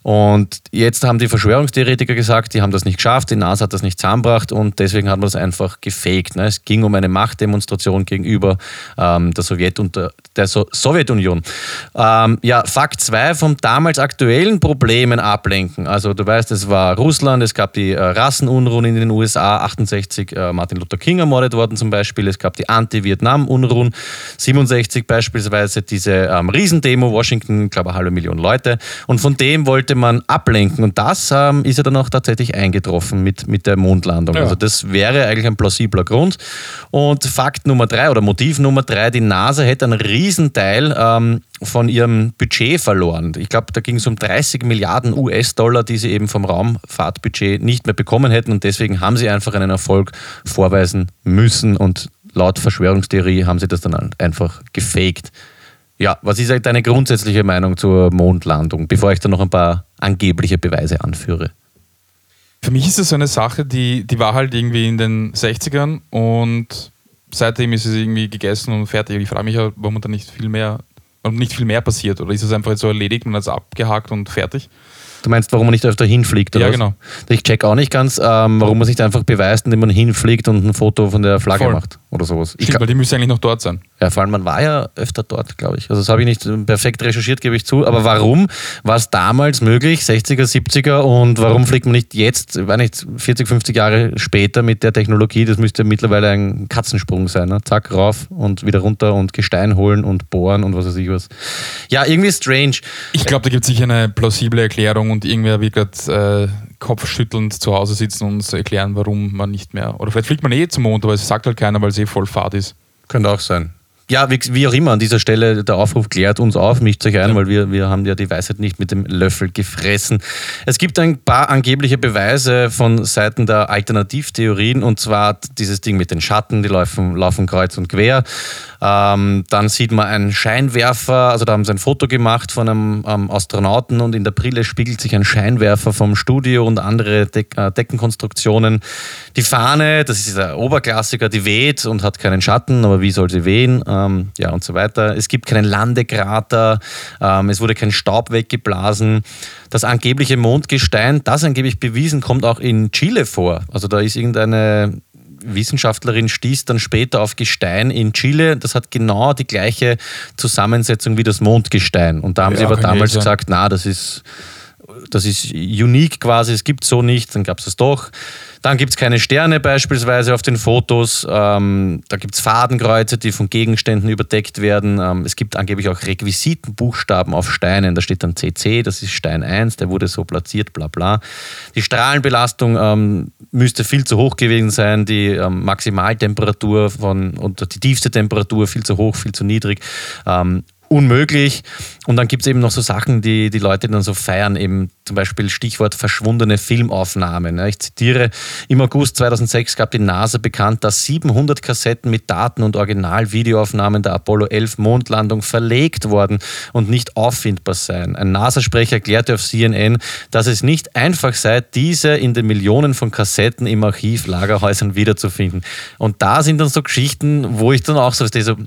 Und jetzt haben die Verschwörungstheoretiker gesagt, die haben das nicht geschafft, die NASA hat das nicht zusammengebracht und deswegen hat man das einfach gefaked. Ne? Es ging um eine Machtdemonstration gegenüber ähm, der, Sowjet der so Sowjetunion. Ähm, ja, Fakt 2 vom damals aktuellen Problemen ablenken. Also du weißt, es war Russland, es gab die äh, Rassenunruhen in den USA, 68 äh, Martin Luther King ermordet worden zum Beispiel, es gab die Anti-Vietnam-Unruhen, 67 beispielsweise diese ähm, Riesendemo, Washington, ich glaube eine halbe Million Leute und von dem wollte wollte man ablenken. Und das ähm, ist ja dann auch tatsächlich eingetroffen mit, mit der Mondlandung. Ja. Also das wäre eigentlich ein plausibler Grund. Und Fakt Nummer drei oder Motiv Nummer drei, die NASA hätte einen Riesenteil ähm, von ihrem Budget verloren. Ich glaube, da ging es um 30 Milliarden US-Dollar, die sie eben vom Raumfahrtbudget nicht mehr bekommen hätten. Und deswegen haben sie einfach einen Erfolg vorweisen müssen. Und laut Verschwörungstheorie haben sie das dann einfach gefaked. Ja, was ist halt deine grundsätzliche Meinung zur Mondlandung, bevor ich da noch ein paar angebliche Beweise anführe? Für mich ist es so eine Sache, die, die war halt irgendwie in den 60ern und seitdem ist es irgendwie gegessen und fertig. Ich frage mich ja, warum da nicht viel mehr, nicht viel mehr passiert. Oder ist es einfach so erledigt, man hat es abgehakt und fertig? Du meinst, warum man nicht öfter hinfliegt? Oder ja, was? genau. Ich check auch nicht ganz, ähm, warum man sich einfach beweist, indem man hinfliegt und ein Foto von der Flagge Voll. macht oder sowas. Stimmt, weil die müssen eigentlich noch dort sein. Ja, vor allem, man war ja öfter dort, glaube ich. Also das habe ich nicht perfekt recherchiert, gebe ich zu. Aber warum war es damals möglich, 60er, 70er und warum fliegt man nicht jetzt, weiß nicht, 40, 50 Jahre später mit der Technologie? Das müsste mittlerweile ein Katzensprung sein. Ne? Zack, rauf und wieder runter und Gestein holen und bohren und was weiß ich was. Ja, irgendwie strange. Ich glaube, da gibt es sicher eine plausible Erklärung und irgendwer wird gerade äh, kopfschüttelnd zu Hause sitzen und erklären, warum man nicht mehr. Oder vielleicht fliegt man eh zum Mond, aber es sagt halt keiner, weil es eh voll fad ist. Könnte auch sein. Ja, wie, wie, auch immer, an dieser Stelle der Aufruf klärt uns auf, mischt euch ein, ja. weil wir, wir haben ja die Weisheit nicht mit dem Löffel gefressen. Es gibt ein paar angebliche Beweise von Seiten der Alternativtheorien und zwar dieses Ding mit den Schatten, die laufen, laufen kreuz und quer. Ähm, dann sieht man einen Scheinwerfer, also da haben sie ein Foto gemacht von einem ähm, Astronauten und in der Brille spiegelt sich ein Scheinwerfer vom Studio und andere Deck, äh, Deckenkonstruktionen. Die Fahne, das ist der Oberklassiker, die weht und hat keinen Schatten, aber wie soll sie wehen? Ähm, ja, und so weiter. Es gibt keinen Landekrater, ähm, es wurde kein Staub weggeblasen. Das angebliche Mondgestein, das angeblich bewiesen, kommt auch in Chile vor. Also da ist irgendeine Wissenschaftlerin stieß dann später auf Gestein in Chile. Das hat genau die gleiche Zusammensetzung wie das Mondgestein. Und da haben ja, sie aber damals gesagt, na, das ist, das ist unique quasi, es gibt so nicht. Dann gab es es doch. Dann gibt es keine Sterne beispielsweise auf den Fotos. Ähm, da gibt es Fadenkreuze, die von Gegenständen überdeckt werden. Ähm, es gibt angeblich auch Requisitenbuchstaben auf Steinen. Da steht dann CC, das ist Stein 1, der wurde so platziert, bla bla. Die Strahlenbelastung ähm, müsste viel zu hoch gewesen sein. Die ähm, Maximaltemperatur von und die tiefste Temperatur viel zu hoch, viel zu niedrig. Unmöglich. Und dann gibt es eben noch so Sachen, die die Leute dann so feiern, eben zum Beispiel Stichwort verschwundene Filmaufnahmen. Ich zitiere, im August 2006 gab die NASA bekannt, dass 700 Kassetten mit Daten und Originalvideoaufnahmen der Apollo 11 Mondlandung verlegt worden und nicht auffindbar seien. Ein NASA-Sprecher erklärte auf CNN, dass es nicht einfach sei, diese in den Millionen von Kassetten im Archiv Lagerhäusern wiederzufinden. Und da sind dann so Geschichten, wo ich dann auch so, so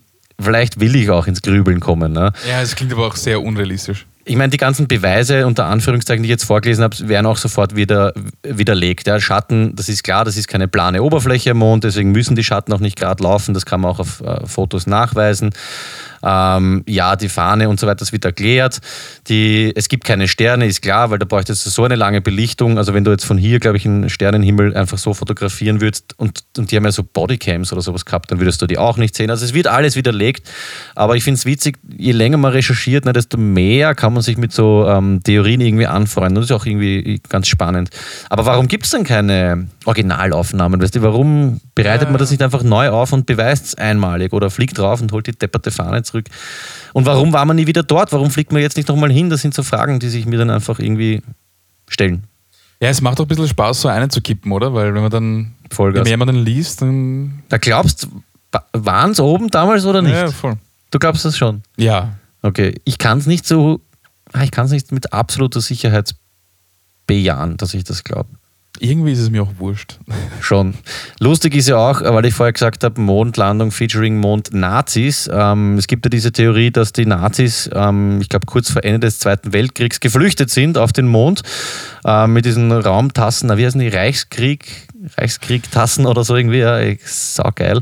vielleicht will ich auch ins Grübeln kommen. Ne? Ja, es klingt aber auch sehr unrealistisch. Ich meine, die ganzen Beweise unter Anführungszeichen, die ich jetzt vorgelesen habe, werden auch sofort wieder widerlegt. Ja, Schatten, das ist klar, das ist keine plane Oberfläche am Mond, deswegen müssen die Schatten auch nicht gerade laufen. Das kann man auch auf äh, Fotos nachweisen. Ähm, ja, die Fahne und so weiter, das wird erklärt. Die, es gibt keine Sterne, ist klar, weil da bräuchtest du so eine lange Belichtung. Also wenn du jetzt von hier, glaube ich, einen Sternenhimmel einfach so fotografieren würdest und, und die haben ja so Bodycams oder sowas gehabt, dann würdest du die auch nicht sehen. Also es wird alles widerlegt. Aber ich finde es witzig, je länger man recherchiert, ne, desto mehr kann man sich mit so ähm, Theorien irgendwie anfreunden. Das ist auch irgendwie ganz spannend. Aber warum gibt es denn keine Originalaufnahmen? Weißt du, warum bereitet man das nicht einfach neu auf und beweist es einmalig oder fliegt drauf und holt die depperte Fahne zurück? Und warum war man nie wieder dort? Warum fliegt man jetzt nicht nochmal hin? Das sind so Fragen, die sich mir dann einfach irgendwie stellen. Ja, es macht doch ein bisschen Spaß, so eine zu kippen, oder? Weil wenn man dann, Vollgas. je mehr man dann liest, dann. Da glaubst waren es oben damals oder nicht? Ja, voll. Du glaubst das schon? Ja. Okay, ich kann es nicht so, ah, ich kann es nicht mit absoluter Sicherheit bejahen, dass ich das glaube. Irgendwie ist es mir auch wurscht. Schon. Lustig ist ja auch, weil ich vorher gesagt habe, Mondlandung featuring Mond-Nazis. Ähm, es gibt ja diese Theorie, dass die Nazis, ähm, ich glaube, kurz vor Ende des Zweiten Weltkriegs geflüchtet sind auf den Mond äh, mit diesen Raumtassen, na, wie heißen die, Reichskrieg, Reichskrieg-Tassen oder so irgendwie, ja, saugeil.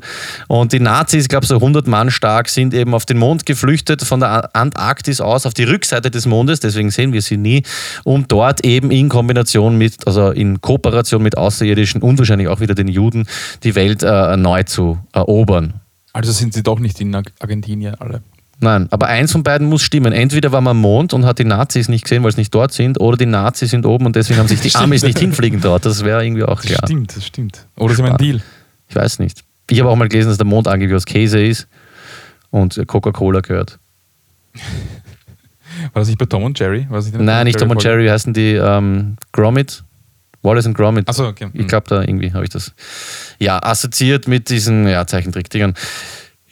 Und die Nazis, ich glaube so 100 Mann stark, sind eben auf den Mond geflüchtet, von der Antarktis aus auf die Rückseite des Mondes, deswegen sehen wir sie nie, um dort eben in Kombination mit, also in Kooperation mit Außerirdischen und wahrscheinlich auch wieder den Juden, die Welt äh, neu zu erobern. Also sind sie doch nicht in Argentinien alle. Nein, aber eins von beiden muss stimmen. Entweder war man am Mond und hat die Nazis nicht gesehen, weil sie nicht dort sind, oder die Nazis sind oben und deswegen haben sich die Amis nicht hinfliegen dort. Das wäre irgendwie auch klar. Das stimmt, das stimmt. Oder sie haben einen Deal. Ich weiß nicht. Ich habe auch mal gelesen, dass der Mond angeblich aus Käse ist und Coca-Cola gehört. War das nicht bei Tom und Jerry? Nicht Nein, nicht Tom und Jerry, heißen die ähm, Gromit. Wallace und Gromit. Achso, okay. Ich glaube, da irgendwie habe ich das ja assoziiert mit diesen ja, Zeichentrickdingern.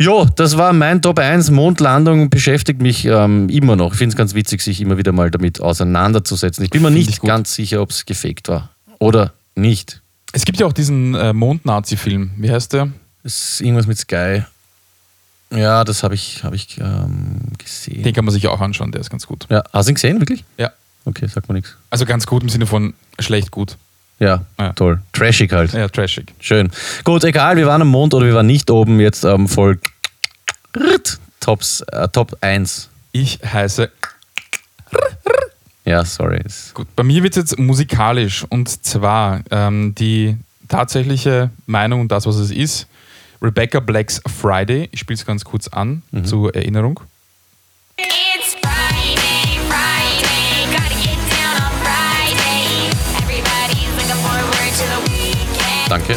Jo, das war mein Top 1. Mondlandung beschäftigt mich ähm, immer noch. Ich finde es ganz witzig, sich immer wieder mal damit auseinanderzusetzen. Ich bin mir nicht ganz sicher, ob es gefaked war. Oder nicht. Es gibt ja auch diesen äh, Mond-Nazi-Film. Wie heißt der? Es ist irgendwas mit Sky. Ja, das habe ich, hab ich ähm, gesehen. Den kann man sich auch anschauen, der ist ganz gut. Ja, hast du ihn gesehen, wirklich? Ja. Okay, sagt mir nichts. Also ganz gut im Sinne von schlecht gut. Ja, Ja. toll. Trashig halt. Ja, trashig. Schön. Gut, egal, wir waren am Mond oder wir waren nicht oben. Jetzt ähm, voll Tops, äh, Top 1. Ich heiße. Ja, sorry. Gut, bei mir wird es jetzt musikalisch und zwar ähm, die tatsächliche Meinung und das, was es ist. Rebecca Blacks Friday. Ich spiele es ganz kurz an zur Erinnerung. Danke.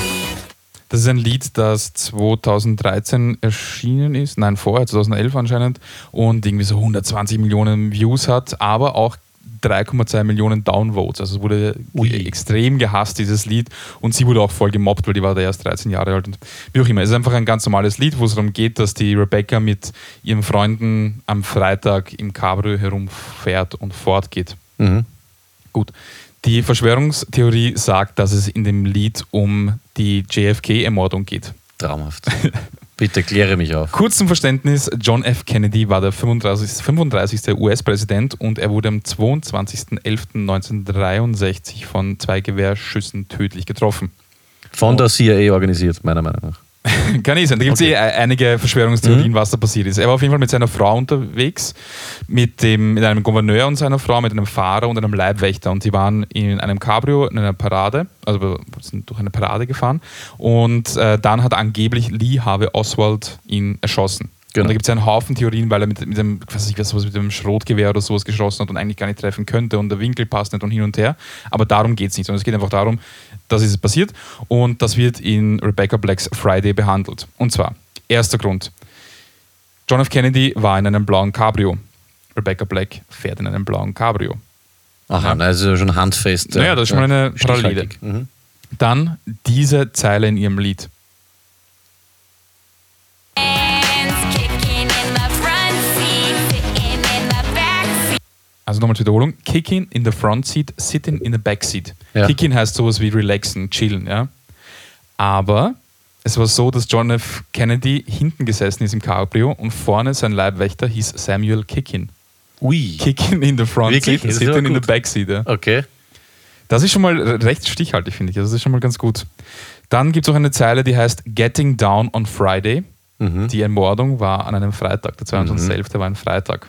Das ist ein Lied, das 2013 erschienen ist, nein, vorher, 2011 anscheinend, und irgendwie so 120 Millionen Views hat, aber auch 3,2 Millionen Downvotes. Also es wurde Ui. extrem gehasst, dieses Lied. Und sie wurde auch voll gemobbt, weil die war da erst 13 Jahre alt. Und wie auch immer, es ist einfach ein ganz normales Lied, wo es darum geht, dass die Rebecca mit ihren Freunden am Freitag im Cabrio herumfährt und fortgeht. Mhm. Gut. Die Verschwörungstheorie sagt, dass es in dem Lied um die JFK-Ermordung geht. Traumhaft. Bitte kläre mich auf. Kurz zum Verständnis: John F. Kennedy war der 35. 35. US-Präsident und er wurde am 22.11.1963 von zwei Gewehrschüssen tödlich getroffen. Von der CIA organisiert, meiner Meinung nach. Kann nicht sein. Da gibt es Okay. eh einige Verschwörungstheorien, was da passiert ist. Er war auf jeden Fall mit seiner Frau unterwegs, mit, dem, mit einem Gouverneur und seiner Frau, mit einem Fahrer und einem Leibwächter. Und die waren in einem Cabrio in einer Parade, also sind durch eine Parade gefahren. Und äh, dann hat angeblich Lee Harvey Oswald ihn erschossen. Genau. Und da gibt es einen Haufen Theorien, weil er mit, mit dem, ich weiß nicht, was, mit dem Schrotgewehr oder sowas geschossen hat und eigentlich gar nicht treffen könnte und der Winkel passt nicht und hin und her. Aber darum geht es nicht, sondern es geht einfach darum, dass es passiert und das wird in Rebecca Blacks Friday behandelt. Und zwar, erster Grund. John F. Kennedy war in einem blauen Cabrio. Rebecca Black fährt in einem blauen Cabrio. Aha, Ja. na, also schon handfest. Naja, das ist schon mal eine. Parallele. Mhm. Dann diese Zeile in ihrem Lied. Also nochmal zur Wiederholung. Kicking in the front seat, sitting in the back seat. Ja. Kicking heißt sowas wie relaxen, chillen, ja. Aber es war so, dass John F. Kennedy hinten gesessen ist im Cabrio und vorne sein Leibwächter hieß Samuel Kicking. Ui. Kicking in the front Wirklich? seat, sitting in the back seat. Ja. Okay. Das ist schon mal recht stichhaltig, finde ich. Also das ist schon mal ganz gut. Dann gibt es auch eine Zeile, die heißt Getting Down on Friday. Die Ermordung war an einem Freitag. Der 22.11. war ein Freitag.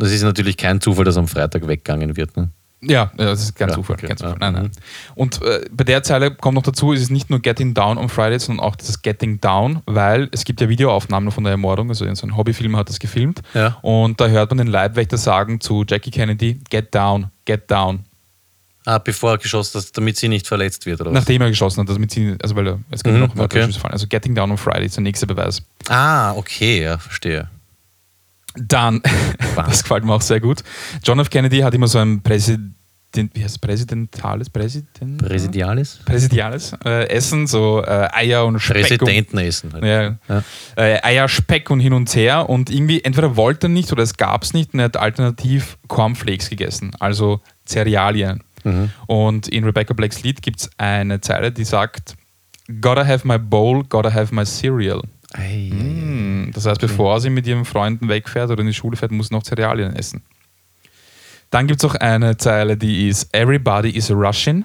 Das ist natürlich kein Zufall, dass am Freitag weggegangen wird. Ne? Ja, das ist kein Ja, Zufall. okay. Kein Zufall. Nein, nein. mhm. Und äh, bei der Zeile kommt noch dazu, es ist nicht nur Getting Down on Friday, sondern auch dieses Getting Down, weil es gibt ja Videoaufnahmen von der Ermordung, also so ein Hobbyfilmer hat das gefilmt. Ja. Und da hört man den Leibwächter sagen zu Jackie Kennedy, get down, get down. Ah, bevor er geschossen hat, damit sie nicht verletzt wird, oder? Nachdem er geschossen hat, damit sie, also weil er, es gibt Mhm, noch weitere okay. Schüsse fallen. Also Getting Down on Friday ist der nächste Beweis. Ah, okay, ja, verstehe. Dann, das gefällt mir auch sehr gut. John F. Kennedy hat immer so ein Präsident, wie heißt es, präsidentales, Präsident? Präsidialis? Präsidiales äh, Essen, so äh, Eier und Speck. Präsidentenessen. Halt. ja, Ja. Äh, Eier, Speck und hin und her. Und irgendwie, entweder wollte er nicht oder es gab es nicht und er hat alternativ Cornflakes gegessen, also Cerealien. Mhm. Und in Rebecca Blacks Lied gibt es eine Zeile, die sagt: Gotta have my bowl, gotta have my cereal. Ei, Das heißt, bevor sie mit ihren Freunden wegfährt oder in die Schule fährt, muss sie noch Cerealien essen. Dann gibt es auch eine Zeile, die ist Everybody is rushing,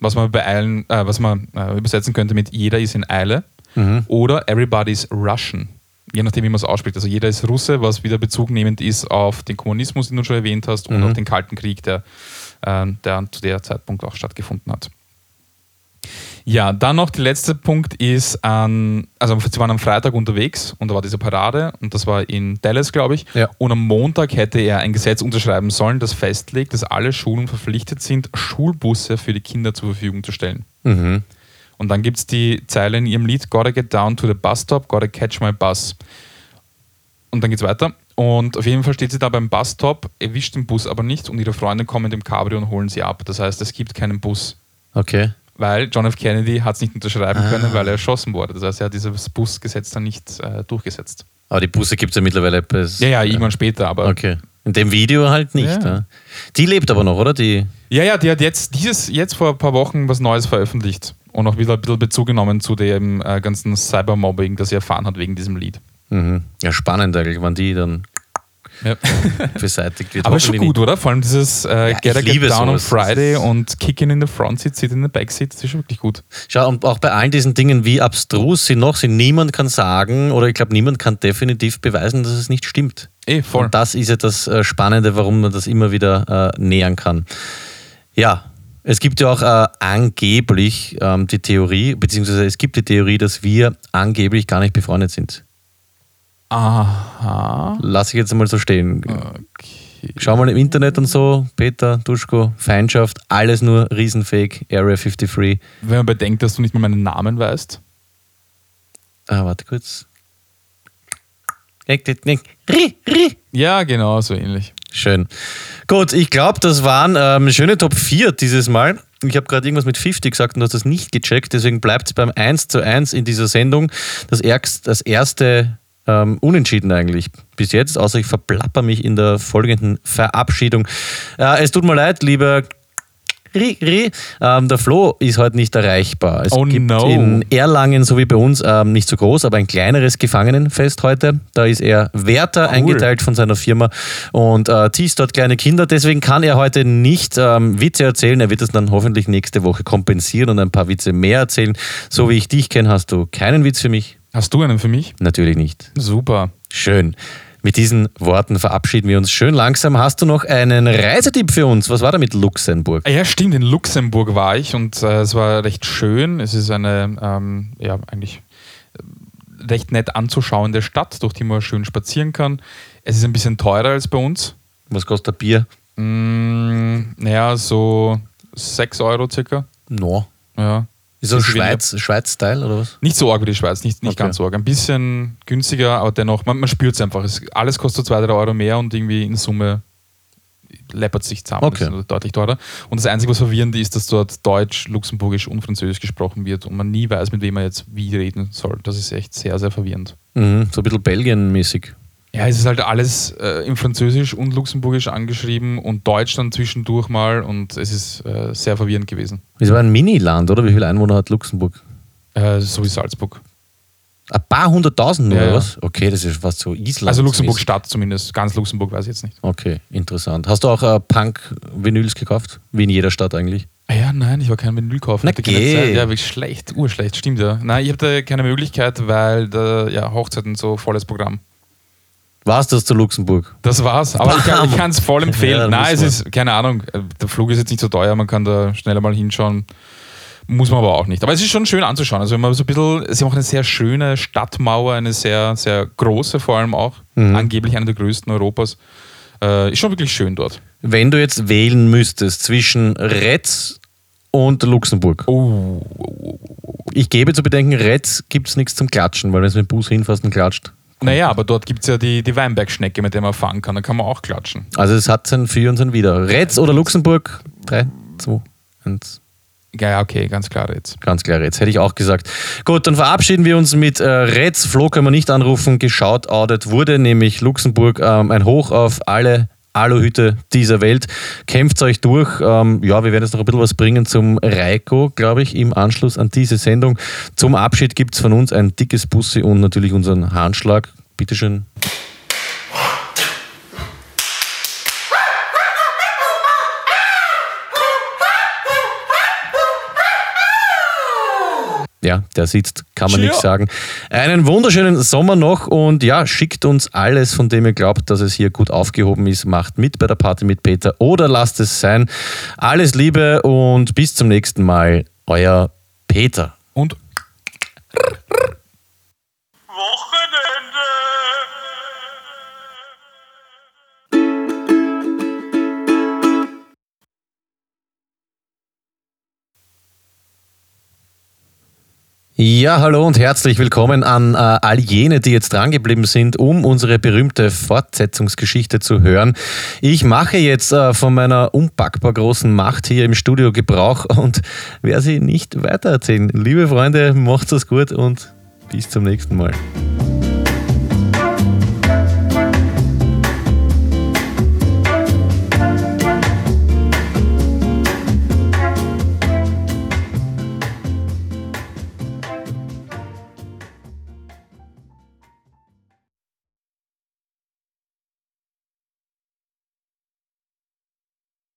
was man bei Eilen, äh, was man äh, übersetzen könnte mit Jeder ist in Eile. Oder Everybody is Russian. Je nachdem, wie man es ausspricht. Also jeder ist Russe, was wieder Bezug nehmend ist auf den Kommunismus, den du schon erwähnt hast, und auf den Kalten Krieg, der, äh, der zu der Zeitpunkt auch stattgefunden hat. Ja, dann noch der letzte Punkt ist, ähm, also sie waren am Freitag unterwegs und da war diese Parade und das war in Dallas, glaube ich. Ja. Und am Montag hätte er ein Gesetz unterschreiben sollen, das festlegt, dass alle Schulen verpflichtet sind, Schulbusse für die Kinder zur Verfügung zu stellen. Mhm. Und dann gibt es die Zeile in ihrem Lied, Gotta get down to the bus stop, gotta catch my bus. Und dann geht's weiter. Und auf jeden Fall steht sie da beim Busstop, erwischt den Bus aber nicht und ihre Freunde kommen mit dem Cabrio und holen sie ab. Das heißt, es gibt keinen Bus Okay. Weil John F. Kennedy hat es nicht unterschreiben Ah. können, weil er erschossen wurde. Das heißt, er hat dieses Busgesetz dann nicht äh, durchgesetzt. Aber die Busse gibt es ja mittlerweile. Bis, Ja, ja, irgendwann später, aber. Okay. In dem Video halt nicht. Ja. Ja. Die lebt aber noch, oder? Die. Ja, ja, die hat jetzt dieses jetzt vor ein paar Wochen was Neues veröffentlicht und auch wieder ein bisschen Bezug genommen zu dem äh, ganzen Cybermobbing, das sie erfahren hat wegen diesem Lied. Mhm. Ja, spannend eigentlich, wann die dann Ja. beseitigt wird. Aber schon gut, oder? Vor allem dieses äh, Ja, Get, Get Down on. Friday und Kicking in the Front Seat, Sit in the Back Seat, das ist schon wirklich gut. Schau, und auch bei all diesen Dingen, wie abstrus sie noch sind, niemand kann sagen oder ich glaube, niemand kann definitiv beweisen, dass es nicht stimmt. Eh, voll. Und das ist ja das äh, Spannende, warum man das immer wieder äh, nähern kann. Ja, es gibt ja auch äh, angeblich ähm, die Theorie, beziehungsweise es gibt die Theorie, dass wir angeblich gar nicht befreundet sind. Aha. Lass ich jetzt mal so stehen. Okay. Schau mal im Internet und so, Peter, Duschko, Feindschaft, alles nur Riesenfake, Area 53. Wenn man bedenkt, dass du nicht mal meinen Namen weißt. Ah, warte kurz. Ja, genau, so ähnlich. Schön. Gut, ich glaube, das waren ähm, schöne Top 4 dieses Mal. Ich habe gerade irgendwas mit 50 gesagt und du hast das nicht gecheckt, deswegen bleibt es beim 1 zu 1 in dieser Sendung. Das, erst, das erste ähm, Unentschieden eigentlich bis jetzt, außer ich verplapper mich in der folgenden Verabschiedung. Äh, es tut mir leid, lieber Ri, ri. Ähm, der Flo ist heute nicht erreichbar. Es Oh gibt no. in Erlangen, so wie bei uns, ähm, nicht so groß, aber ein kleineres Gefangenenfest heute. Da ist er Wärter eingeteilt von seiner Firma und äh, teast dort kleine Kinder. Deswegen kann er heute nicht ähm, Witze erzählen. Er wird es dann hoffentlich nächste Woche kompensieren und ein paar Witze mehr erzählen. So wie ich dich kenne, hast du keinen Witz für mich? Hast du einen für mich? Natürlich nicht. Super. Schön. Mit diesen Worten verabschieden wir uns schön langsam. Hast du noch einen Reisetipp für uns? Was war da mit Luxemburg? Ja, stimmt. In Luxemburg war ich und äh, es war recht schön. Es ist eine, ähm, ja, eigentlich äh, recht nett anzuschauende Stadt, durch die man schön spazieren kann. Es ist ein bisschen teurer als bei uns. Was kostet ein Bier? Mm, naja, so 6 Euro circa. No. Ja. Ist das weniger. Schweiz, Schweiz-Style oder was? Nicht so arg wie die Schweiz, nicht, nicht Okay. ganz so arg. Ein bisschen günstiger, aber dennoch, man, man spürt es einfach. Es, alles kostet 2, 3 Euro mehr und irgendwie in Summe läppert sich zusammen. Okay. Das ist deutlich teurer. Und das Einzige, was verwirrend ist, dass dort Deutsch, Luxemburgisch und Französisch gesprochen wird und man nie weiß, mit wem man jetzt wie reden soll. Das ist echt sehr, sehr verwirrend. Mhm, so ein bisschen Belgien-mäßig. Ja, es ist halt alles äh, in Französisch und Luxemburgisch angeschrieben und Deutsch dann zwischendurch mal und es ist äh, sehr verwirrend gewesen. Es war ein Mini-Land, oder? Wie viele Einwohner hat Luxemburg? Äh, so wie Salzburg. Ein paar hunderttausend nur, Ja, oder was? Okay, das ist fast so Island. Also Luxemburg Stadt zumindest. Ganz Luxemburg weiß ich jetzt nicht. Okay, interessant. Hast du auch äh, Punk-Vinyls gekauft? Wie in jeder Stadt eigentlich. Ah Ja, nein, ich war kein Vinyl kaufen. Na geh. Ja, wirklich schlecht, urschlecht, stimmt ja. Nein, ich hatte keine Möglichkeit, weil da, ja, Hochzeiten so volles Programm. Warst du das zu Luxemburg? Das war's. Aber ich kann, ich kann es voll empfehlen. Ja, Nein, es muss ist, keine Ahnung, der Flug ist jetzt nicht so teuer, man kann da schneller mal hinschauen. Muss man aber auch nicht. Aber es ist schon schön anzuschauen. Also wenn man so ein bisschen, sie haben auch eine sehr schöne Stadtmauer, eine sehr, sehr große vor allem auch. Mhm. Angeblich eine der größten Europas. Äh, ist schon wirklich schön dort. Wenn du jetzt wählen müsstest zwischen Retz und Luxemburg. Oh, Ich gebe zu bedenken, Retz gibt es nichts zum Klatschen, weil wenn du mit dem Bus hinfährst und klatscht. Naja, aber dort gibt es ja die, die Weinbergschnecke, mit der man fahren kann. Da kann man auch klatschen. Also es hat sein Für und sein Wider. Retz oder Luxemburg? 3, 2, 1. Ja, okay, ganz klar jetzt. Ganz klar, Retz, hätte ich auch gesagt. Gut, dann verabschieden wir uns mit äh, Retz. Flo können wir nicht anrufen. Geschaut, audet wurde nämlich Luxemburg ähm, ein Hoch auf alle Aluhüte dieser Welt. Kämpft euch durch. Ähm, ja, wir werden jetzt noch ein bisschen was bringen zum Reiko, glaube ich, im Anschluss an diese Sendung. Zum Abschied gibt es von uns ein dickes Bussi und natürlich unseren Handschlag. Bitteschön. Ja, der sitzt, kann man nichts sagen. Einen wunderschönen Sommer noch und ja, schickt uns alles, von dem ihr glaubt, dass es hier gut aufgehoben ist. Macht mit bei der Party mit Peter oder lasst es sein. Alles Liebe und bis zum nächsten Mal. Euer Peter. Und Ja, hallo und herzlich willkommen an äh, all jene, die jetzt drangeblieben sind, um unsere berühmte Fortsetzungsgeschichte zu hören. Ich mache jetzt äh, von meiner unpackbar großen Macht hier im Studio Gebrauch und werde sie nicht weitererzählen. Liebe Freunde, macht's es gut und bis zum nächsten Mal.